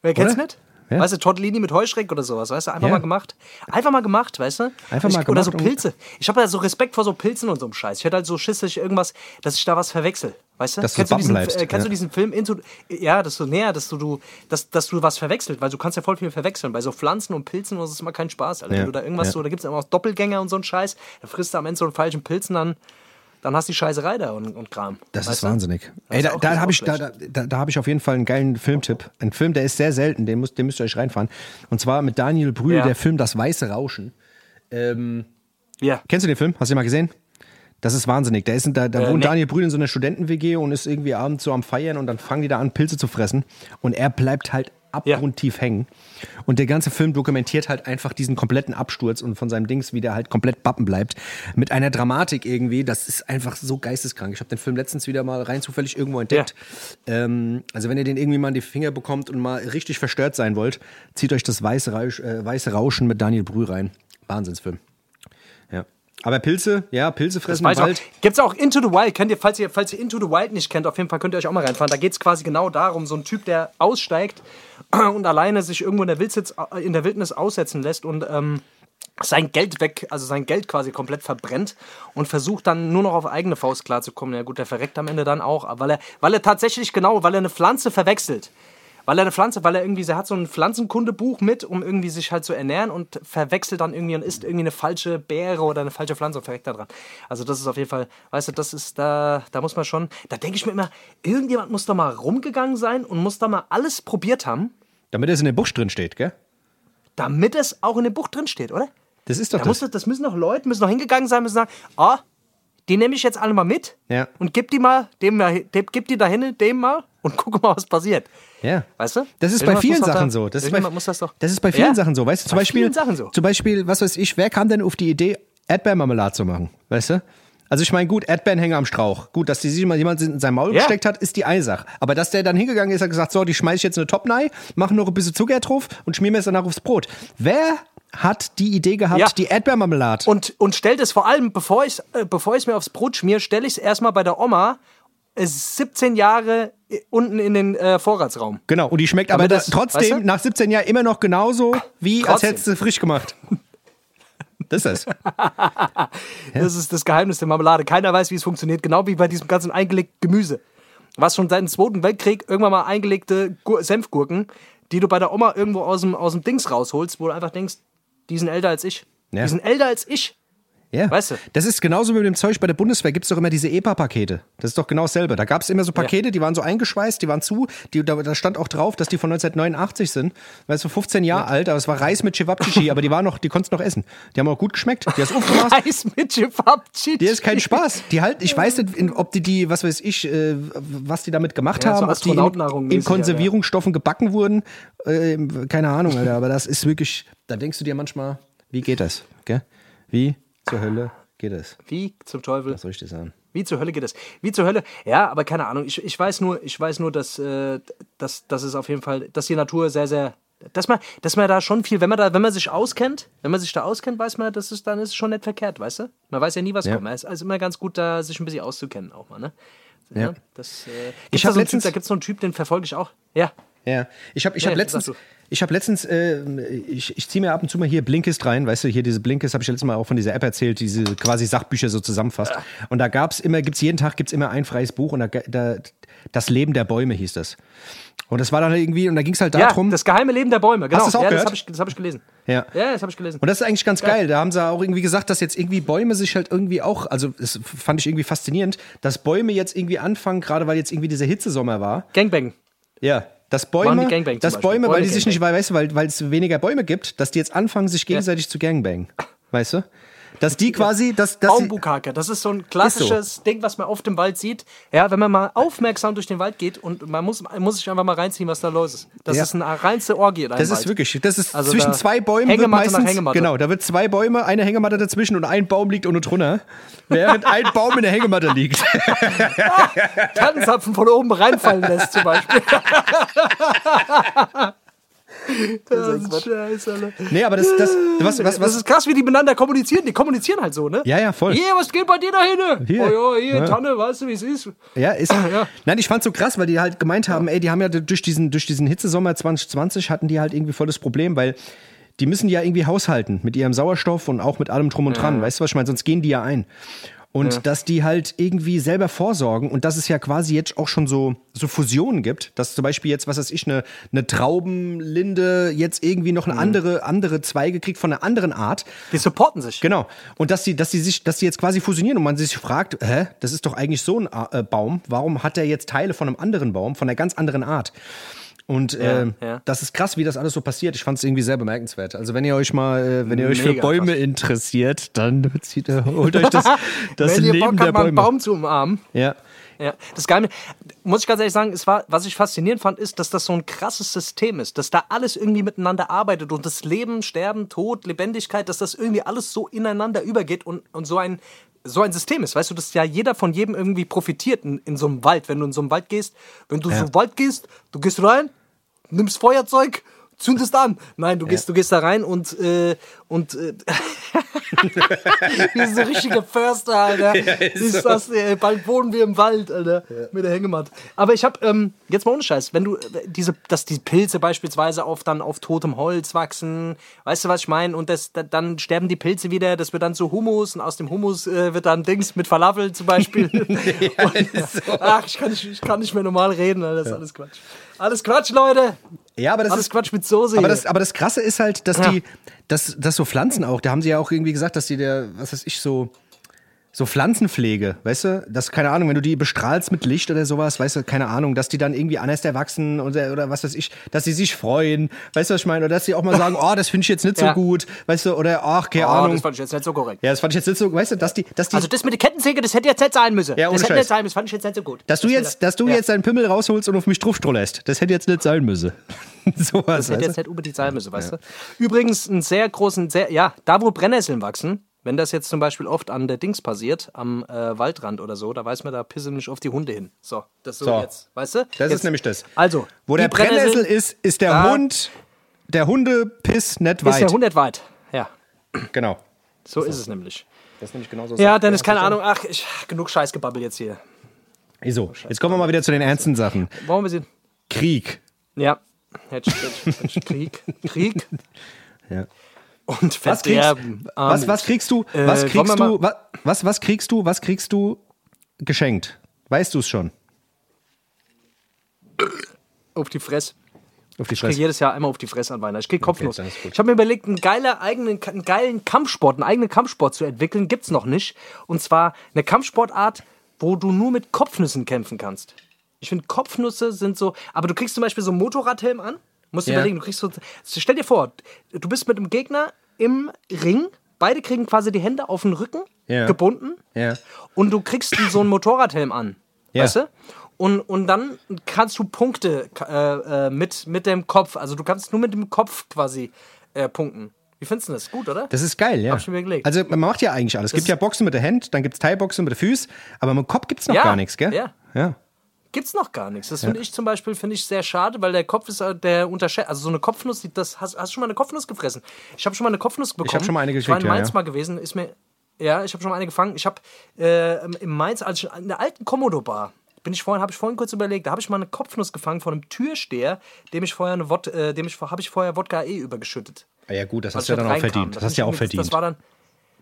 Wer kennt's Oder? nicht? Ja. Weißt du, Tortellini mit Heuschreck oder sowas, weißt du? Einfach Ja. mal gemacht. Einfach mal gemacht, weißt du? Einfach ich, mal Oder so gemacht Pilze. Ich habe ja so Respekt vor so Pilzen und so einem Scheiß. Ich hätte halt so Schiss, dass ich irgendwas, dass ich da was verwechsel. Weißt du? Dass du kennst du diesen, bleibst, äh, kennst ja. du diesen Film Into, ja, dass du näher, dass du, du dass, dass du was verwechselt, weil du kannst ja voll viel verwechseln. Bei so Pflanzen und Pilzen das ist immer kein Spaß. Alter. Ja. Wenn du da irgendwas Ja. so, da gibt es immer auch Doppelgänger und so einen Scheiß, da frisst du am Ende so einen falschen Pilzen, dann, dann hast du die Scheißerei da und, und Kram. Das ist du? wahnsinnig. Das Ey, da, da habe ich, da, da, da, hab ich auf jeden Fall einen geilen Filmtipp. Ein Film, der ist sehr selten, den, muss, den müsst ihr euch reinfahren. Und zwar mit Daniel Brühl, der Film Das Weiße Rauschen. Ähm, Ja. kennst du den Film? Hast du den mal gesehen? Das ist wahnsinnig. Da, ist, da, da Äh, wohnt nee. Daniel Brühl in so einer Studenten-WG und ist irgendwie abends so am Feiern und dann fangen die da an, Pilze zu fressen. Und er bleibt halt abgrundtief hängen. Und der ganze Film dokumentiert halt einfach diesen kompletten Absturz und von seinem Dings, wie der halt komplett bappen bleibt. Mit einer Dramatik irgendwie. Das ist einfach so geisteskrank. Ich habe den Film letztens wieder mal rein zufällig irgendwo entdeckt. Ähm, also wenn ihr den irgendwie mal in die Finger bekommt und mal richtig verstört sein wollt, zieht euch das Weiße, Rausch, äh, Weiße Rauschen mit Daniel Brühl rein. Wahnsinnsfilm. Ja. Aber Pilze, ja, Pilze fressen im Wald. auch. Gibt's auch Into the Wild, kennt ihr, falls ihr, falls ihr Into the Wild nicht kennt, auf jeden Fall könnt ihr euch auch mal reinfahren. Da geht's quasi genau darum, so ein Typ, der aussteigt und alleine sich irgendwo in der Wildnis, in der Wildnis aussetzen lässt und ähm, sein Geld weg, also sein Geld quasi komplett verbrennt und versucht dann nur noch auf eigene Faust klarzukommen. Ja gut, der verreckt am Ende dann auch, weil er, weil er tatsächlich genau, weil er eine Pflanze verwechselt. Weil er eine Pflanze, weil er irgendwie, er hat so ein Pflanzenkundebuch mit, um irgendwie sich halt zu ernähren und verwechselt dann irgendwie und isst irgendwie eine falsche Beere oder eine falsche Pflanze und verreckt da dran. Also das ist auf jeden Fall, weißt du, das ist, da, da muss man schon, da denke ich mir immer, irgendjemand muss da mal rumgegangen sein und muss da mal alles probiert haben, Damit es in dem Busch drin steht, gell? damit es auch in dem Buch drin steht, oder? Das ist doch Da das. muss, das müssen doch Leute, müssen doch hingegangen sein, müssen sagen, ah, die nehme ich jetzt alle mal mit Ja. und gib die mal, dem, mal- dem, gib die da hin, dem mal und guck mal, was passiert. Ja. Weißt du? Das ist bei Irgendwas vielen muss doch Sachen da- so. Das ist bei, muss das doch. das ist bei vielen Ja? Sachen so. Weißt du, zum Bei Beispiel, vielen so. zum Beispiel, was weiß ich, wer kam denn auf die Idee, Erdbeermarmelade zu machen? Weißt du? Also ich meine, gut, Erdbeeren hängen am Strauch. Gut, dass die sich mal jemand in sein Maul Ja. gesteckt hat, ist die eine Sache. Aber dass der dann hingegangen ist und gesagt, so, die schmeiß ich jetzt in eine Topnei, mache noch ein bisschen Zucker drauf und schmier mir es danach aufs Brot. Wer hat die Idee gehabt, Ja. die Erdbeermarmelade? Und, und stellt es vor allem, bevor ich es äh, bevor ich's mir aufs Brot schmier, stelle ich es erstmal bei der Oma äh, 17 Jahre äh, unten in den äh, Vorratsraum. Genau, und die schmeckt aber da, das- trotzdem weißt du? nach 17 Jahren immer noch genauso, wie als Trotzdem. hättest du frisch gemacht. Das ist es. Das ist das Geheimnis der Marmelade. Keiner weiß, wie es funktioniert. Genau wie bei diesem ganzen eingelegten Gemüse. Was schon seit dem Zweiten Weltkrieg irgendwann mal eingelegte Gur Senfgurken, die du bei der Oma irgendwo aus dem, aus dem Dings rausholst, wo du einfach denkst, die sind älter als ich. Ja. Die sind älter als ich. Ja. Weißt du? Das ist genauso wie mit dem Zeug bei der Bundeswehr. Gibt es doch immer diese EPA-Pakete. Das ist doch genau dasselbe. Da gab es immer so Pakete, die waren so eingeschweißt, die waren zu. Die, da, da stand auch drauf, dass die von 1989 sind. Weißt du, 15 Jahre alt, aber es war Reis mit Cevapcici, aber die waren noch, die konntest du noch essen. Die haben auch gut geschmeckt. Die hast aufgemacht. Reis mit Cevapcici. Die ist kein Spaß. Die halt, ich weiß nicht, ob die die, was weiß ich, äh, was die damit gemacht Ja, haben, ob die in, in Konservierungsstoffen gebacken wurden. Äh, keine Ahnung, Alter, aber das ist wirklich, da denkst du dir manchmal, wie geht das? Gell? Wie zur Hölle geht das? Wie zum Teufel? Was soll ich dir sagen? Wie zur Hölle geht das? Wie zur Hölle? Ja, aber keine Ahnung. Ich, ich weiß nur, ich weiß nur, dass, äh, dass, dass es auf jeden Fall, dass die Natur sehr, sehr, dass man, dass man da schon viel, wenn man da, wenn man sich auskennt, wenn man sich da auskennt, weiß man, das ist, dann ist es schon nicht verkehrt, weißt du? Man weiß ja nie, was Ja. kommt. Es ist also immer ganz gut, da sich ein bisschen auszukennen auch mal, ne? Ja. Das, äh, Ich gibt's hab da so letztens- typ, da gibt es so einen Typ, den verfolge ich auch. Ja. Ja, ich habe ich hab Nee, letztens, sag du. ich habe letztens, äh, ich, ich ziehe mir ab und zu mal hier Blinkist rein, weißt du, hier diese Blinkist, habe ich letztes Mal auch von dieser App erzählt, die diese quasi Sachbücher so zusammenfasst. Und da gab's immer, gibt's jeden Tag gibt's immer ein freies Buch und da, da das Leben der Bäume hieß das. Und das war dann irgendwie, und da ging's halt Ja, darum. das geheime Leben der Bäume, genau. du das auch ja, das gehört? habe ich, das hab ich gelesen. Ja. Ja, das habe ich gelesen. Und das ist eigentlich ganz geil. Da haben sie auch irgendwie gesagt, dass jetzt irgendwie Bäume sich halt irgendwie auch, also das fand ich irgendwie faszinierend, dass Bäume jetzt irgendwie anfangen, gerade weil jetzt irgendwie dieser Hitzesommer war. Gangbang. Ja. Dass Bäume, dass Beispiel. Bäume, weil Bäume die sich nicht, weil, weißt du, weil, weil es weniger Bäume gibt, dass die jetzt anfangen, sich gegenseitig zu Gangbang. Weißt du? Dass die quasi, dass, dass Baumbukake, das ist so ein klassisches Ding, was man auf dem Wald sieht. Ja, wenn man mal aufmerksam durch den Wald geht und man muss, man muss sich einfach mal reinziehen, was da los ist. Das Ja. ist eine reinste Orgie einem das Wald. ist wirklich, das ist Also zwischen da zwei Bäumen wird Hängematte nach meistens, Hängematte. genau, da wird zwei Bäume, eine Hängematte dazwischen und ein Baum liegt ohne drunter, während ein Baum in der Hängematte liegt. Tannenzapfen von oben reinfallen lässt zum Beispiel. das ist scheiße, Alter. nee, aber das, das, was, was, Das was, ist krass, wie die miteinander kommunizieren. Die kommunizieren halt so, ne? Ja, ja, voll. Hier, was geht bei dir da hin? Hier. Oh ja, hier, Ja. Tanne, weißt du, wie es ist? Ja, ist. Ja. Nein, ich fand's so krass, weil die halt gemeint haben, ey, die haben ja durch diesen, durch diesen Hitzesommer 2020 hatten die halt irgendwie voll das Problem, weil die müssen ja irgendwie haushalten mit ihrem Sauerstoff und auch mit allem drum und dran. Weißt du, was ich meine? Sonst gehen die ja ein. Und dass die halt irgendwie selber vorsorgen und dass es ja quasi jetzt auch schon so, so Fusionen gibt, dass zum Beispiel jetzt, was weiß ich, eine, eine Traubenlinde jetzt irgendwie noch eine andere, andere Zweige kriegt von einer anderen Art. Die supporten sich. Genau. Und dass die, dass die sich, dass die jetzt quasi fusionieren und man sich fragt, hä, das ist doch eigentlich so ein äh, Baum. Warum hat er jetzt Teile von einem anderen Baum, von einer ganz anderen Art? Und äh, ja. das ist krass, wie das alles so passiert. Ich fand es irgendwie sehr bemerkenswert. Also wenn ihr euch mal, äh, wenn ihr euch für Mega Bäume krass. interessiert, dann zieht, äh, holt euch das, das Wenn ihr Leben Bock der habt, mal einen Baum zu umarmen. Ja. Ja, das Geile, muss ich ganz ehrlich sagen, es war, was ich faszinierend fand, ist, dass das so ein krasses System ist, dass da alles irgendwie miteinander arbeitet und das Leben, Sterben, Tod, Lebendigkeit, dass das irgendwie alles so ineinander übergeht und, und so ein so ein System ist, weißt du, dass ja jeder von jedem irgendwie profitiert in, in so einem Wald, wenn du in so einem Wald gehst, wenn du Ja. so einen Wald gehst, du gehst rein, nimmst Feuerzeug, zündest an. Nein, du gehst, du gehst da rein und äh, und äh, wie so richtige Förster, Alter. ist das, äh, bald wohnen wir im Wald, Alter, mit der Hängematte. Aber ich habe ähm, jetzt mal ohne Scheiß, wenn du äh, diese, dass die Pilze beispielsweise auf dann auf totem Holz wachsen, weißt du was ich meine? Und das, da, dann sterben die Pilze wieder, das wird dann zu Humus und aus dem Humus äh, wird dann Dings mit Falafel zum Beispiel. und, Ach, ich kann, nicht, ich kann nicht mehr normal reden, Alter, das ist alles Quatsch. Alles Quatsch, Leute. Ja, aber das Alles ist Quatsch mit Soße. Aber das, aber das Krasse ist halt, dass Ja. die, dass, dass so Pflanzen auch, da haben sie ja auch irgendwie gesagt, dass die der, was weiß ich, so, so Pflanzenpflege, weißt du, dass, keine Ahnung, wenn du die bestrahlst mit Licht oder sowas, weißt du, keine Ahnung, dass die dann irgendwie anders erwachsen oder, oder was weiß ich, dass sie sich freuen, weißt du, was ich meine, oder dass sie auch mal sagen, oh, das finde ich jetzt nicht so Ja. gut, weißt du, oder, ach, keine oh, Ahnung. das fand ich jetzt nicht so korrekt. Ja, das fand ich jetzt nicht so, weißt du, dass die, dass die, Also das mit der Kettensäge, das hätte jetzt nicht sein müssen. Ja, ohne das hätte nicht sein müssen, fand ich jetzt nicht so gut. dass du Das jetzt, dass du ja. jetzt deinen Pimmel rausholst und auf mich draufstrollerst, das hätte jetzt nicht sein müssen. sowas, Das hätte jetzt nicht unbedingt sein müssen, weißt du? Übrigens, einen sehr großen, sehr, ja, da wo Brennnesseln wachsen, wenn das jetzt zum Beispiel oft an der Dings passiert, am äh, Waldrand oder so, da weiß man, da pissen nicht auf die Hunde hin. So, das so, So. jetzt, weißt du? Das jetzt, ist nämlich das. Also, Wo der Brennnessel ist, ist der Hund, der Hundepiss nicht ist weit. der Hund nicht weit. Ja, Genau. so ist es nämlich. Das ist nämlich genauso. Ja, Dennis, keine Ahnung. Ach, ich, genug Scheißgebabbel jetzt hier. So, jetzt kommen wir mal wieder zu den ernsten Sachen. Wollen wir sie? Krieg. Ja. Krieg. Krieg. Ja. Und Was kriegst, Verderben. was, was kriegst du? Äh, Was kriegst wir du? wa- Was, was kriegst du? Was kriegst du geschenkt? Weißt du es schon? Auf die Fresse. Auf die Ich kriege jedes Jahr einmal auf die Fresse an Weihnachten. Ich kriege ist gut. ich habe mir überlegt, einen, geiler, eigenen, einen geilen Kampfsport, einen eigenen Kampfsport zu entwickeln. Gibt's noch nicht. Und zwar eine Kampfsportart, wo du nur mit Kopfnüssen kämpfen kannst. Ich finde, Kopfnüsse sind so. Aber du kriegst zum Beispiel so einen Motorradhelm an. Musst du Ja. überlegen, du kriegst so. Stell dir vor, du bist mit einem Gegner im Ring. Beide kriegen quasi die Hände auf den Rücken Ja. gebunden. Ja. Und du kriegst so einen Motorradhelm an. Ja. Weißt du? Und, und dann kannst du Punkte äh, äh, mit, mit dem Kopf, also du kannst nur mit dem Kopf quasi äh, punkten. Wie findest du das? Gut, oder? Das ist geil, ja. Hab ich mir überlegt. Also man macht ja eigentlich alles. Es gibt ja Boxen mit der Hand, dann gibt es Thai-Boxen mit der Füße, aber mit dem Kopf gibt es noch Ja, gar nichts, gell? ja. ja. Gibt's noch gar nichts. Das finde ich zum Beispiel finde ich sehr schade, weil der Kopf ist äh, der unterschätzt. Also so eine Kopfnuss, das hast, hast du schon mal eine Kopfnuss gefressen? Ich habe schon mal eine Kopfnuss bekommen. schon mal eine Ich war in gekriegt, ja, Mainz ja. mal gewesen, ist mir ja, ich habe schon mal eine gefangen. Ich habe äh, im Mainz, als ich in der alten Komodo Bar bin ich vorhin, habe ich vorhin kurz überlegt, da habe ich mal eine Kopfnuss gefangen von einem Türsteher, dem ich vorher eine Wod äh, dem ich habe ich vorher Wodka E übergeschüttet. Ah ja gut, das hast du ja ich dann auch verdient. Das hast ist du ja auch verdient. Das war dann,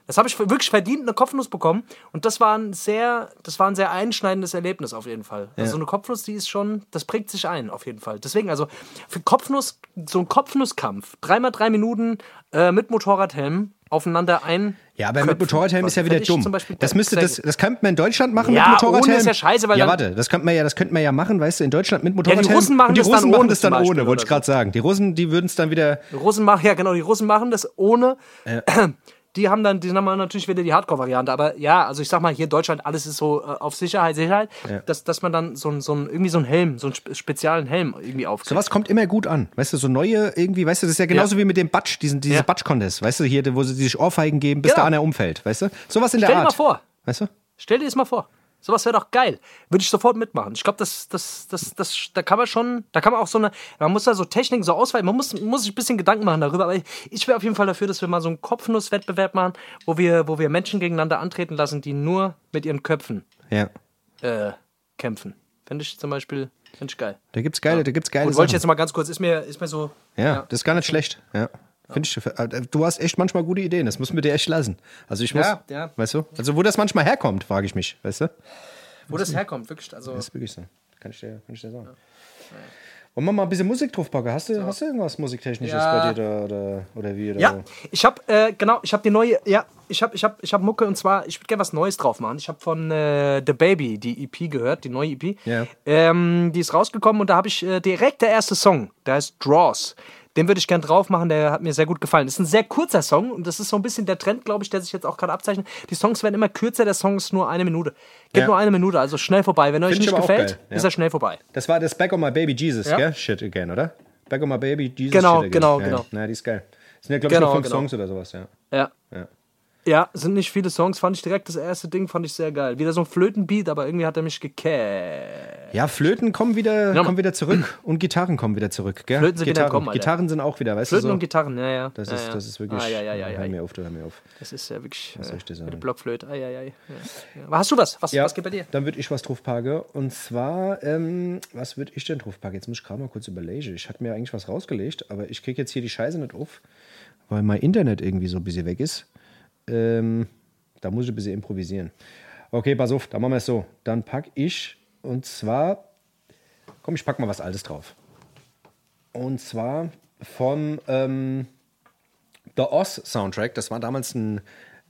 das habe ich wirklich verdient, eine Kopfnuss bekommen. Und das war ein sehr, das war ein sehr einschneidendes Erlebnis auf jeden Fall. Also so eine Kopfnuss, die ist schon, das prägt sich ein auf jeden Fall. Deswegen, also für Kopfnuss, so ein Kopfnusskampf, dreimal drei Minuten äh, mit Motorradhelm aufeinander ein. Ja, aber mit Motorradhelm ist ja wieder dumm. Das müsste das, das könnte man in Deutschland machen Ja, mit Motorradhelm. ohne ist ja scheiße, weil ja, dann- warte, das könnte man ja, das könnte man ja machen, weißt du, in Deutschland mit Motorradhelm. Russen machen Und die das dann Russen machen ohne das dann ohne, wollte ich gerade sagen. Die Russen, die würden es dann wieder. Die Russen machen, ja genau, die Russen machen das ohne. Die haben dann, die haben dann natürlich wieder die Hardcore-Variante. Aber ja, also ich sag mal, hier in Deutschland, alles ist so äh, auf Sicherheit, Sicherheit, dass, dass man dann so, so ein, irgendwie so einen Helm, so einen spe- speziellen Helm irgendwie aufkriegt. Sowas kommt immer gut an. Weißt du, so neue irgendwie, weißt du, das ist ja genauso wie mit dem Batsch, diesen, diese Ja. Batsch-Contest, weißt du, hier, wo sie sich Ohrfeigen geben, bis Genau. da einer umfällt, weißt du? Sowas in der Stell dir Art. mal vor. Weißt du? Stell dir das mal vor. Sowas wäre doch geil. Würde ich sofort mitmachen. Ich glaube, das, das, das, das, da kann man schon, da kann man auch so eine, man muss da so Techniken so ausweichen, man muss, muss sich ein bisschen Gedanken machen darüber, aber ich wäre auf jeden Fall dafür, dass wir mal so einen Kopfnusswettbewerb machen, wo wir, wo wir Menschen gegeneinander antreten lassen, die nur mit ihren Köpfen Ja. äh, kämpfen. Fände ich zum Beispiel, fände ich geil. Da gibt's geile, da gibt's geile Und wollte ich jetzt mal ganz kurz, ist mir, ist mir so. Ja, das ist gar nicht schlecht. Ja. Finde ich, äh, du hast echt manchmal gute Ideen, das müssen wir dir echt lassen. Also ich muss, Ja, ja. weißt du? Also wo das manchmal herkommt, frage ich mich, weißt du? Wo das herkommt, wirklich. Also, Das ist wirklich so. Kann ich dir, kann ich dir sagen. Wollen wir mal ein bisschen Musik draufpacken? Hast du, hast du irgendwas Musiktechnisches Ja. bei dir da, oder, oder wie? Oder? Ja, ich habe äh, genau, ich habe die neue, ja, ich habe ich hab, ich hab Mucke und zwar, ich würde gerne was Neues drauf machen. Ich habe von äh, The Baby die EP gehört, die neue EP. Ja. Ähm, die ist rausgekommen und da habe ich äh, direkt der erste Song, der heißt Draws. Den würde ich gern drauf machen, der hat mir sehr gut gefallen. Ist ein sehr kurzer Song und das ist so ein bisschen der Trend, glaube ich, der sich jetzt auch gerade abzeichnet. Die Songs werden immer kürzer, der Song ist nur eine Minute. Geht Ja. nur eine Minute, also schnell vorbei. Wenn euch Find ich nicht gefällt, ja. ist er schnell vorbei. Das war das Back on My Baby Jesus, Ja. gell? Shit again, oder? Back on My Baby Jesus Genau, Shit again. genau, ja, genau. Na, die ist geil. Das sind ja, glaube ich, Genau, nur fünf genau. Songs oder sowas, ja. Ja. Ja. Sind nicht viele Songs, fand ich direkt das erste Ding, fand ich sehr geil. Wieder so ein Flötenbeat, aber irgendwie hat er mich gecatcht. Ja, Flöten kommen wieder, Ja, kommen wieder zurück und Gitarren kommen wieder zurück, gell? Flöten sind wieder Gitarren. im Kommen, Alter. Gitarren sind auch wieder, weißt Flöten du so? und Gitarren, ja, ja. Das ja, ist, ja. das ist wirklich. Ah, ja, ja, ja. Hör mir auf, du hör mir auf. Das ist ja wirklich. Was soll ich dir äh, sagen? Mit Blockflöte. Ah, ja, ja, ja. Aber hast du was? Was, was geht bei dir? Dann würde ich was draufpacken. Und zwar, ähm, was würde ich denn draufpacken? Jetzt muss ich gerade mal kurz überlegen. Ich hatte mir eigentlich was rausgelegt, aber ich kriege jetzt hier die Scheiße nicht auf, weil mein Internet irgendwie so ein bisschen weg ist. Ähm, da muss ich ein bisschen improvisieren. Okay, pass auf, dann machen wir es so. Dann packe ich, und zwar, komm, ich pack mal was Altes drauf. Und zwar vom ähm, The Oz Soundtrack. Das war damals ein,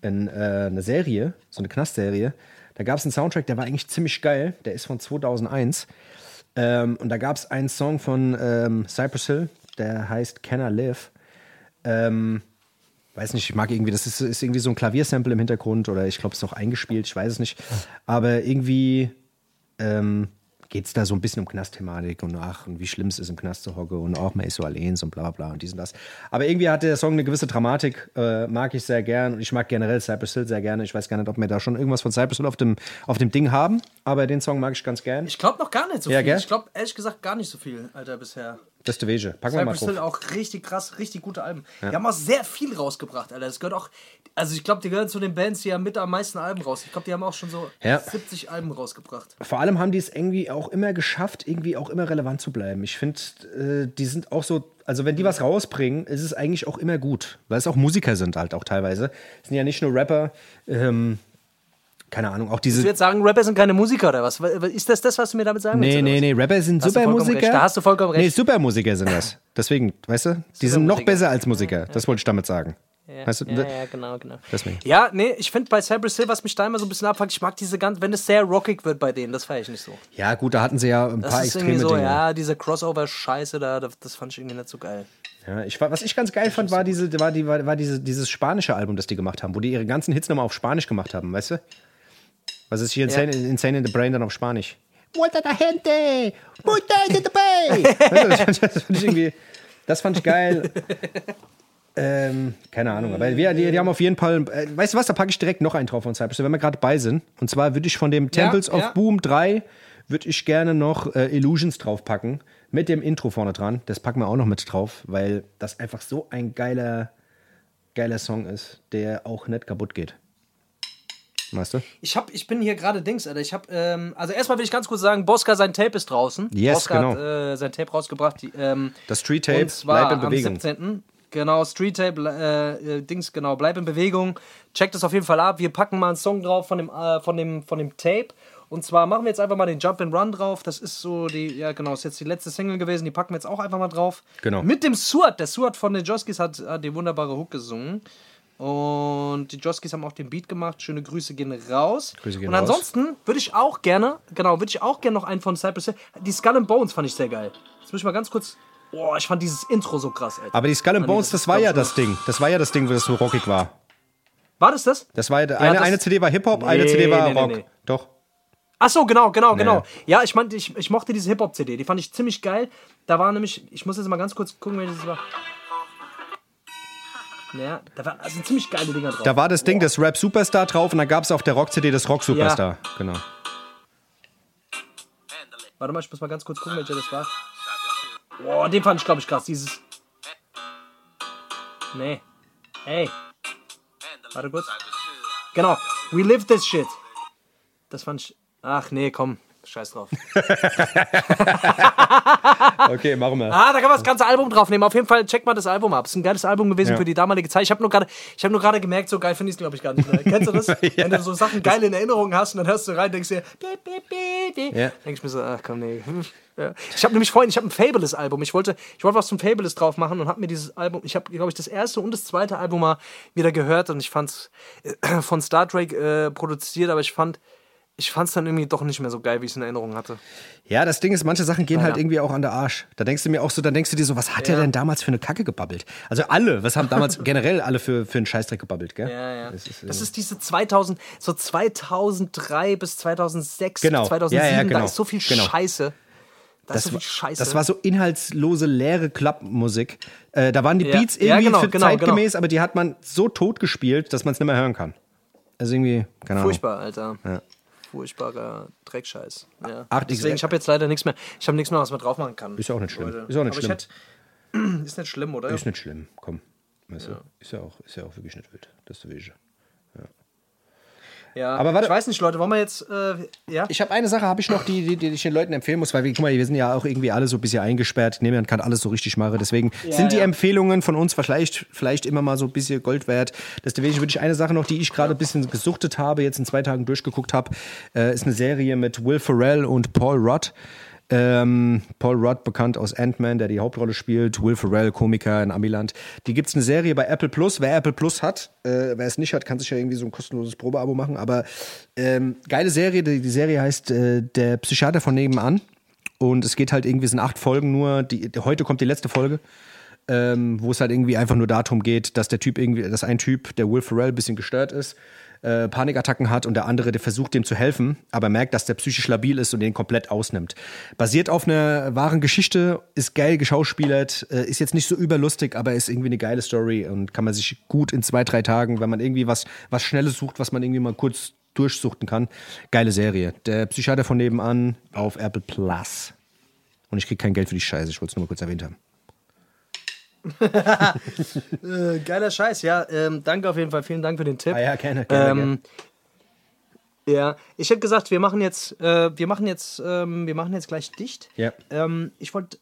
ein, äh, eine Serie, so eine Knastserie. Da gab es einen Soundtrack, der war eigentlich ziemlich geil. Der ist von 2001. Ähm, und da gab es einen Song von ähm, Cypress Hill, der heißt Can I Live? Ähm, weiß nicht, ich mag irgendwie, das ist, ist irgendwie so ein Klaviersample im Hintergrund oder ich glaube, es ist auch eingespielt, ich weiß es nicht. Aber irgendwie ähm, geht es da so ein bisschen um Knastthematik und ach, und wie schlimm es ist, im Knast zu hocken und auch man ist so allein und bla bla bla und dies und das. Aber irgendwie hat der Song eine gewisse Dramatik, äh, mag ich sehr gern und ich mag generell Cypress Hill sehr gerne. Ich weiß gar nicht, ob wir da schon irgendwas von Cypress Hill auf dem, auf dem Ding haben, aber den Song mag ich ganz gern. Ich glaube noch gar nicht so Ja, viel. gell? Ich glaube ehrlich gesagt gar nicht so viel, Alter, bisher. Das ist der Wege. Packen wir mal Cypress Hill drauf. auch richtig krass, richtig gute Alben. Die haben auch sehr viel rausgebracht, Alter. Das gehört auch, also ich glaube, die gehören zu den Bands, die haben mit am meisten Alben raus. Ich glaube, die haben auch schon so Ja. 70 Alben rausgebracht. Vor allem haben die es irgendwie auch immer geschafft, irgendwie auch immer relevant zu bleiben. Ich finde, äh, die sind auch so, also wenn die was rausbringen, ist es eigentlich auch immer gut. Weil es auch Musiker sind halt auch teilweise. Es sind ja nicht nur Rapper, ähm, keine Ahnung, auch Du diese. jetzt sagen, Rapper sind keine Musiker oder was? Ist das das, was du mir damit sagen willst? Nee, nee, nee, Rapper sind du Supermusiker. da hast du vollkommen recht. Nee, Supermusiker sind das. Deswegen, weißt du, die sind noch besser als Musiker. Das wollte ich damit sagen. Ja, Weißt du, ja, ja, genau, genau. Deswegen. Ja, nee, ich finde bei Cypress Hill, was mich da immer so ein bisschen abfuckt, ich mag diese ganz, wenn es sehr rockig wird bei denen, das feiere ich nicht so. Ja, gut, da hatten sie ja ein Das paar ist extreme irgendwie so, Dinge. ja, diese Crossover-Scheiße da, das, fand ich irgendwie nicht so geil. Ja, ich, was ich ganz geil fand, war, diese, war, die, war, war diese, dieses spanische Album, das die gemacht haben, wo die ihre ganzen Hits nochmal auf Spanisch gemacht haben, weißt du? Was ist hier Insane, Insane in the Brain dann auf Spanisch? Vuelta la gente! Vuelta in the Bay! Weißt du, das, fand ich irgendwie, das fand ich geil. ähm, keine Ahnung, aber wir, die, die haben auf jeden Fall, äh, weißt du was, da packe ich direkt noch einen drauf von Cypress, Hill, wenn wir gerade bei sind. Und zwar würde ich von dem Temples of ja. Boom 3, würde ich gerne noch äh, Illusions draufpacken, mit dem Intro vorne dran. Das packen wir auch noch mit drauf, weil das einfach so ein geiler, geiler Song ist, der auch nicht kaputt geht. Weißt du? Ich hab, ich bin hier gerade Dings, Alter. Ich hab, ähm, also erstmal will ich ganz kurz sagen, Boska, sein Tape ist draußen. Yes, Boska genau. hat äh, sein Tape rausgebracht. Die, ähm, Das Street Tape bleibt in Bewegung. am 17. Genau, Street Tape, äh, äh, Dings, genau, bleib in Bewegung. Checkt es auf jeden Fall ab. Wir packen mal einen Song drauf von dem, äh, von dem, von dem Tape. Und zwar machen wir jetzt einfach mal den Jump and Run drauf. Das ist so die, ja genau, ist jetzt die letzte Single gewesen. Die packen wir jetzt auch einfach mal drauf. Genau. Mit dem Suat. Der Suat von den Joskis hat, hat die wunderbare Hook gesungen. Und die Joskis haben auch den Beat gemacht. Schöne Grüße gehen raus. Grüße gehen Und raus. ansonsten würde ich auch gerne, genau, würde ich auch gerne noch einen von Cypress Hill. Die Skull and Bones fand ich sehr geil. Jetzt muss ich mal ganz kurz. Boah, ich fand dieses Intro so krass, Alter. Aber die Skull and Bones, das das war ja das Ding. Das war ja das Ding, wo das so rockig war. War das das? Das war ja, eine, das- eine CD war Hip-Hop, eine Nee, CD war nee, Rock. nee. Doch. Ach so, genau, genau, genau. Ja, ich meinte, ich, ich mochte diese Hip-Hop-CD. Die fand ich ziemlich geil. Da war nämlich, ich muss jetzt mal ganz kurz gucken, welches war. Naja, da waren also ziemlich geile Dinger drauf. Da war das Ding, das Rap Superstar drauf und dann gab es auf der Rock-CD das Rock Superstar. Genau. Warte mal, ich muss mal ganz kurz gucken, welcher das war. Boah, den fand ich, glaube ich, krass. Dieses. Nee. Ey. Warte kurz. Genau. We live this shit. Das fand ich. Ach nee, komm. Scheiß drauf. Okay, machen wir. Ah, da kann man das ganze Album draufnehmen. Auf jeden Fall check mal das Album ab. Es ist ein geiles Album gewesen Ja. für die damalige Zeit. Ich habe nur gerade, ich habe nur gerade gemerkt, so geil finde ich es glaube ich gar nicht mehr. Kennst du das? Wenn du so Sachen geil in Erinnerung hast und dann hörst du rein, denkst dir. Ja. denk ich mir so, ach komm nee. Ja. Ich habe nämlich vorhin, ich habe ein Fabulous Album. Ich wollte, ich wollte was zum Fabulous drauf machen und habe mir dieses Album, ich habe, glaube ich, das erste und das zweite Album mal wieder gehört und ich fand's äh, von Star Trek äh, produziert, aber ich fand, ich fand's dann irgendwie doch nicht mehr so geil, wie ich es in Erinnerung hatte. Ja, das Ding ist, manche Sachen gehen Naja. halt irgendwie auch an der Arsch. Da denkst du mir auch so, dann denkst du dir so, was hat Ja. denn damals für eine Kacke gebabbelt? Also alle, was haben damals generell alle für, für einen Scheißdreck gebabbelt, gell? Ja, ja. Das ist, äh, Das ist diese 2000, so 2003 bis 2006, Genau. 2007, Ja, ja, genau. da ist so viel Genau. Scheiße. Da ist das, so war, viel Scheiße. das war so inhaltslose, leere Klappmusik. Äh, da waren die Ja. Beats Ja, irgendwie genau, für genau, zeitgemäß, aber die hat man so tot gespielt, dass man es nicht mehr hören kann. Also irgendwie, keine Ahnung. Furchtbar, Alter. Ja. Furchtbarer Dreckscheiß. Ja. Ach, Deswegen, ich- habe jetzt leider nichts mehr, ich habe nichts mehr, was man drauf machen kann. Ist ja auch nicht schlimm. Leute. Ist auch nicht Aber schlimm. Hätte, ist nicht schlimm, oder? Ist nicht schlimm, komm. Weißt du, ist, ja auch, ist ja auch wirklich nicht wild. Das wirklich. Ja. Aber warte- Ich weiß nicht, Leute, wollen wir jetzt, äh, ja? Ich habe eine Sache, habe ich noch, die, die, die ich den Leuten empfehlen muss, weil wir, guck mal, wir sind ja auch irgendwie alle so ein bisschen eingesperrt. Niemand kann alles so richtig machen. Deswegen sind die ja. Empfehlungen von uns vielleicht, vielleicht immer mal so ein bisschen Gold wert. Deswegen würde ich eine Sache noch, die ich gerade ein bisschen gesuchtet habe, jetzt in zwei Tagen durchgeguckt habe, äh, ist eine Serie mit Will Ferrell und Paul Rudd. Ähm, Paul Rudd, bekannt aus Ant-Man, der die Hauptrolle spielt. Will Ferrell, Komiker in Amiland. Die gibt's eine Serie bei Apple Plus. Wer Apple Plus hat, äh, wer es nicht hat, kann sich ja irgendwie so ein kostenloses Probeabo machen. Aber ähm, geile Serie. Die, die Serie heißt äh, Der Psychiater von nebenan. Und es geht halt irgendwie, es sind acht Folgen nur. Die, heute kommt die letzte Folge. Ähm, wo es halt irgendwie einfach nur darum geht, dass der Typ irgendwie, dass ein Typ, der Will Ferrell, ein bisschen gestört ist, äh, Panikattacken hat und der andere, der versucht dem zu helfen, aber merkt, dass der psychisch labil ist und den komplett ausnimmt. Basiert auf einer wahren Geschichte, ist geil geschauspielert, äh, ist jetzt nicht so überlustig, aber ist irgendwie eine geile Story und kann man sich gut in zwei, drei Tagen, wenn man irgendwie was, was Schnelles sucht, was man irgendwie mal kurz durchsuchten kann. Geile Serie. Der Psychiater von nebenan auf Apple Plus. Und ich krieg kein Geld für die Scheiße, ich wollte es nur mal kurz erwähnt haben. Äh, geiler Scheiß, ja. Ähm, danke auf jeden Fall, vielen Dank für den Tipp. Ah ja, gerne, gerne, Ähm, ja, ich hätte gesagt, wir machen jetzt, äh, wir machen jetzt, ähm, wir machen jetzt gleich dicht. Ja. Ähm, ich wollte,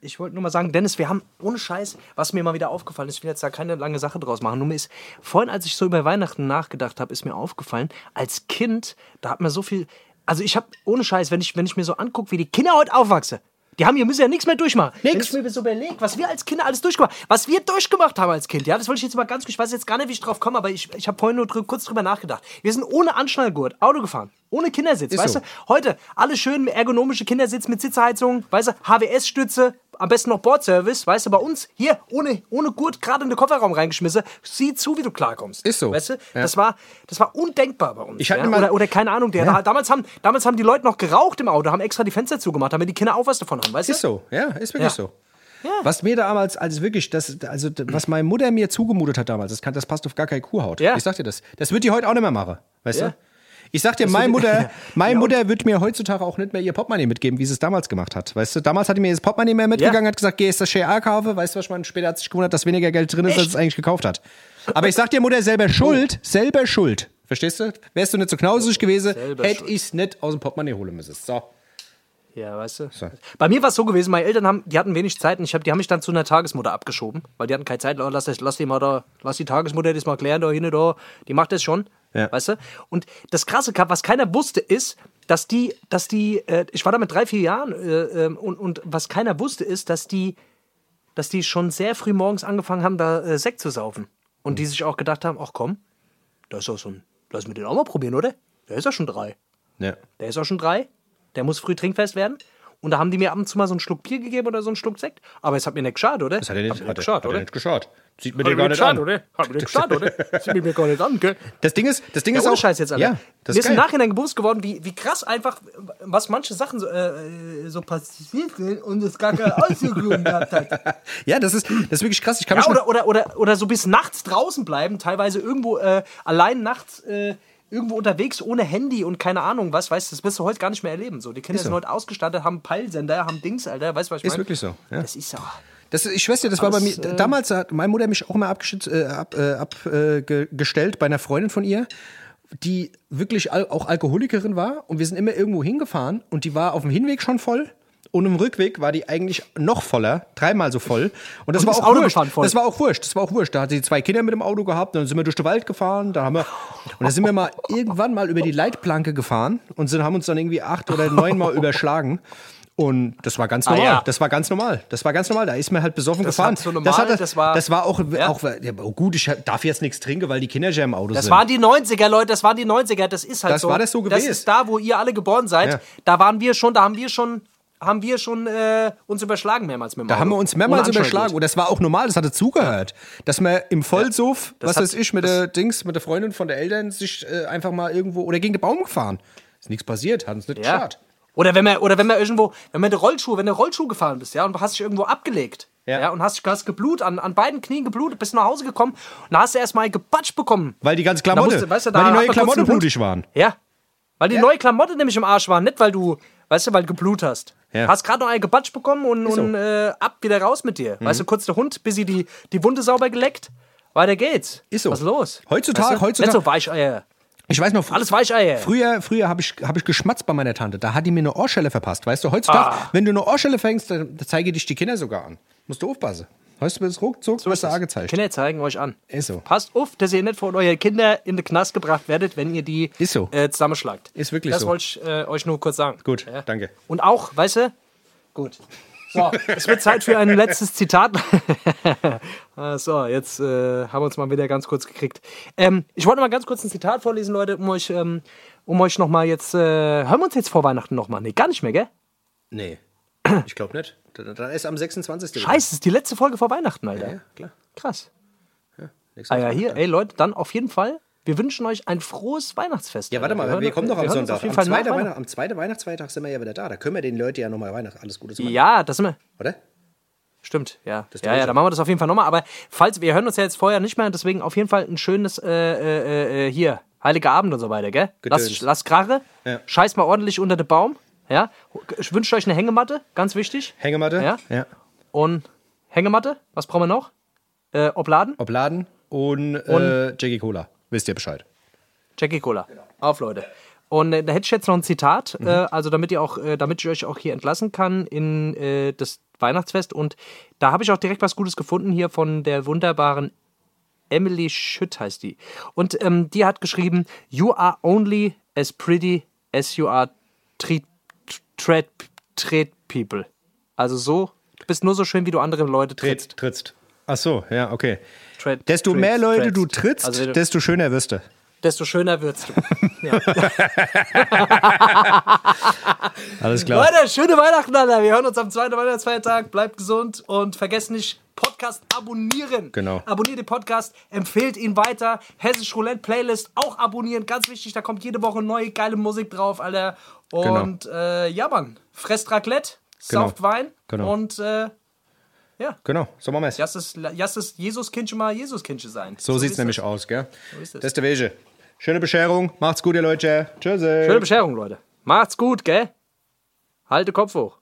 ich wollte nur mal sagen, Dennis, wir haben ohne Scheiß, was mir mal wieder aufgefallen ist, ich will jetzt da keine lange Sache draus machen. Nur mir ist vorhin, als ich so über Weihnachten nachgedacht habe, ist mir aufgefallen, als Kind, da hat man so viel, also ich habe ohne Scheiß, wenn ich, wenn ich mir so angucke, wie die Kinder heute aufwachsen. Die haben hier müssen ja nichts mehr durchmachen. Wenn Nix. ich mir so überlege, was wir als Kinder alles durchgemacht haben, was wir durchgemacht haben als Kind, ja, das wollte ich jetzt mal ganz, ich weiß jetzt gar nicht, wie ich drauf komme, aber ich, ich habe vorhin nur drü kurz drüber nachgedacht. Wir sind ohne Anschnallgurt Auto gefahren, ohne Kindersitz, Ist weißt so. du? Heute alle schön ergonomische Kindersitz mit Sitzheizung, weißt du, HWS-Stütze, am besten noch Bordservice, weißt du, bei uns hier ohne, ohne Gurt gerade in den Kofferraum reingeschmissen, sieh zu, wie du klarkommst. Ist so. Weißt du, Ja. das war, das war undenkbar bei uns. Ich hatte ja? mal- oder, oder keine Ahnung, der, damals, haben, damals haben die Leute noch geraucht im Auto, haben extra die Fenster zugemacht, damit die Kinder auch was davon haben, weißt du? Ist so, ja, ist wirklich Ja. so. Was mir damals, also wirklich, das, also was meine Mutter mir zugemutet hat damals, das, kann, das passt auf gar keine Kuhhaut. Ja. Ich sag dir das. Das wird die heute auch nicht mehr machen, weißt Ja. du? Ich sag dir, meine Mutter, meine Mutter wird mir heutzutage auch nicht mehr ihr Portemonnaie mitgeben, wie sie es damals gemacht hat. Weißt du, damals hat die mir das Portemonnaie mehr mitgegangen, Ja. hat gesagt, geh jetzt das Share kaufe. Weißt du, was man später hat sich gewundert, dass weniger Geld drin ist, als Echt? es eigentlich gekauft hat. Aber ich sag dir, Mutter, selber schuld, selber schuld. Verstehst du? Wärst du nicht so knausrig gewesen, Selber hätte schuld. ich's nicht aus dem Portemonnaie holen müssen. So. Ja, weißt du. So. Bei mir war es so gewesen, meine Eltern haben, die hatten wenig Zeit und ich hab, die haben mich dann zu einer Tagesmutter abgeschoben, weil die hatten keine Zeit. Oh, lass, das- lass die mal da, lass die Tagesmutter das mal klären, da hin, da. Die macht das schon. Ja. Weißt du? Und das Krasse, was keiner wusste, ist, dass die, dass die, äh, ich war da mit drei, vier Jahren äh, ähm, und, und was keiner wusste, ist, dass die, dass die schon sehr früh morgens angefangen haben, da äh, Sekt zu saufen. Und die sich auch gedacht haben, ach komm, da ist doch so ein, lass mir den auch mal probieren, oder? Der ist ja schon drei. Ja. Der ist auch schon drei. Der muss früh trinkfest werden. Und da haben die mir ab und zu mal so einen Schluck Bier gegeben oder so einen Schluck Sekt. Aber es hat mir nicht geschadet, oder? Das hat er nicht, hat er, hat er oder? nicht geschaut. Sieht mir mir gar nicht geschadet, an. oder? Hat mir nicht geschadet, oder? Sieht mir gar nicht an, gell? Das Ding ist, das Ding Ja, ist auch. Scheiß jetzt, Alter. Ja, das Mir ist ist im. Nachhinein bewusst geworden, wie, wie krass einfach, was manche Sachen so, äh, äh, so passiert sind und es gar keine Auswirkungen gehabt hat. Ja, das ist, das ist wirklich krass. Ich kann Ja, oder, oder, oder, oder so bis nachts draußen bleiben, teilweise irgendwo äh, allein nachts äh, irgendwo unterwegs ohne Handy und keine Ahnung was, weißt du, das wirst du heute gar nicht mehr erleben. So, die Kinder so. sind heute ausgestattet, haben Peilsender, haben Dings, Alter, weißt du, was ich Ist meine? wirklich so, ja. Das ist ja. Das, ich weiß ja, das war bei mir. Äh, damals hat meine Mutter mich auch mal abgestellt äh, ab, äh, ab, äh, ge- bei einer Freundin von ihr, die wirklich auch Alkoholikerin war. Und wir sind immer irgendwo hingefahren und die war auf dem Hinweg schon voll. Und im Rückweg war die eigentlich noch voller, dreimal so voll. Und das Und war ist auch Auto wurscht. voll. Das war auch wurscht. Das war auch wurscht. Da hat sie zwei Kinder mit dem Auto gehabt, dann sind wir durch den Wald gefahren, da haben wir und da sind wir mal irgendwann mal über die Leitplanke gefahren und sind, haben uns dann irgendwie acht oder neunmal überschlagen. Und das war ganz Ah, normal. ja. Das war ganz normal. Das war ganz normal. Da ist man halt besoffen Das gefahren. so normal, das, hat, das war- das war auch, Ja. auch ja, oh gut, ich darf jetzt nichts trinken, weil die Kinder ja im Auto Das sind. waren die 90er, Leute, das waren die 90er, das ist halt Das so. war das so Das gewesen. ist da, wo ihr alle geboren seid. Da waren wir schon, da haben wir schon, haben wir schon äh, uns überschlagen mehrmals mit dem da haben wir uns mehrmals überschlagen und das war auch normal, das hatte zugehört. Dass man im Vollsuff, Das was weiß ich, mit der Dings, mit der Freundin von der Eltern sich äh, einfach mal irgendwo oder gegen den Baum gefahren. Ist nichts passiert, hat uns nicht Ja. geschadet. Oder wenn man, oder wenn man irgendwo, wenn man Rollschuhe, wenn du Rollschuh gefahren bist, ja, und hast dich irgendwo abgelegt, Ja. ja, und hast, hast geblut, an, an beiden Knien geblutet, bist nach Hause gekommen und hast du erstmal gebatscht bekommen. Weil die ganze Klamotte, musste- weißt du, weil die neue Klamotte blutig waren. Ja. Weil die Ja. neue Klamotte nämlich im Arsch war, nicht weil du, weißt du, weil du geblut hast. Ja. Hast gerade noch einen gebatscht bekommen und, so. und äh, ab wieder raus mit dir. Mhm. Weißt du, kurz der Hund, bis sie die, die Wunde sauber geleckt. Weiter geht's. Ist so. Was ist los? Heutzutage- weißt du? heutzutage- Nicht so Weicheier. Ich weiß noch, Alles Weicheier. Früher, früher habe ich, hab ich geschmatzt bei meiner Tante. Da hat die mir eine Ohrschelle verpasst. Weißt du, heutzutage, Ah. wenn du eine Ohrschelle fängst, dann zeige dich die Kinder sogar an. Musst du aufpassen. Weißt du, bis ruckzuck so wirst du angezeigt. Kinder zeigen euch an. Ist so. Passt auf, dass ihr nicht von euren Kindern in den Knast gebracht werdet, wenn ihr die Ist so. äh, zusammenschlagt. Ist wirklich das so. Das wollte ich äh, euch nur kurz sagen. Gut, danke. Und auch, weißt du, gut. So, es wird Zeit für ein letztes Zitat. Ah, so, jetzt äh, haben wir uns mal wieder ganz kurz gekriegt. Ähm, ich wollte mal ganz kurz ein Zitat vorlesen, Leute, um euch, ähm, um euch nochmal jetzt. Äh, hören wir uns jetzt vor Weihnachten nochmal? Nee, gar nicht mehr, gell? Nee, ich glaube nicht. Dann ist am 26. Scheiße, das ist die letzte Folge vor Weihnachten, Alter. Ja, klar. Krass. Nächstes Ah ja, hier, ey Leute, dann auf jeden Fall. Wir wünschen euch ein frohes Weihnachtsfest. Ja, warte mal, hören- wir kommen doch am wir Sonntag. Am zweiten. Weihnacht, am zweiten Weihnachtsfeiertag sind wir ja wieder da. Da können wir den Leuten ja nochmal Weihnachten alles Gute machen. Ja, das sind wir. Oder? Stimmt, ja. Das ja, ja, dann machen wir das auf jeden Fall nochmal. Aber falls, wir hören uns ja jetzt vorher nicht mehr, deswegen auf jeden Fall ein schönes, äh, äh, äh, hier, Heiliger Abend und so weiter, gell? Lass, Gedöns. lass Krache, Ja. scheiß mal ordentlich unter den Baum, ja? Ich wünsche euch eine Hängematte, ganz wichtig. Hängematte? Ja. ja. Und Hängematte, was brauchen wir noch? Äh, Obladen, Obladen und, äh, Jackie Cola. Wisst ihr Bescheid. Jackie Cola. Auf, Leute. Und äh, da hätte ich jetzt noch ein Zitat, Mhm. äh, also damit ihr auch, äh, damit ich euch auch hier entlassen kann in äh, das Weihnachtsfest. Und da habe ich auch direkt was Gutes gefunden hier von der wunderbaren Emily Schütt heißt die. Und ähm, die hat geschrieben: You are only as pretty as you are treat, treat, treat people. Also so, du bist nur so schön, wie du andere Leute trittst. Trittst. Ach so, ja, okay. Treat- Desto treat- mehr Leute trittst. du trittst, Also, desto schöner wirst du. desto schöner wird's. Alles klar. Leute, schöne Weihnachten, Alter. Wir hören uns am zweiten Weihnachtsfeiertag. Bleibt gesund und vergesst nicht, Podcast abonnieren. Genau. Abonniert den Podcast, empfehlt ihn weiter. Hessisch Roulette Playlist auch abonnieren. Ganz wichtig, da kommt jede Woche neue geile Musik drauf, Alter. Und äh, ja, Mann, fresst Raclette, Genau. sauft Wein Genau. und äh, ja, Genau, so machen wir es. es, lasst es Jesus-Kindchen mal Jesus-Kindchen sein. So, sieht's ist nämlich das. aus, gell? ist es. das ist der Wege. Schöne Bescherung. Macht's gut, ihr Leute. Tschüss. Schöne Bescherung, Leute. Macht's gut, gell? Halte Kopf hoch.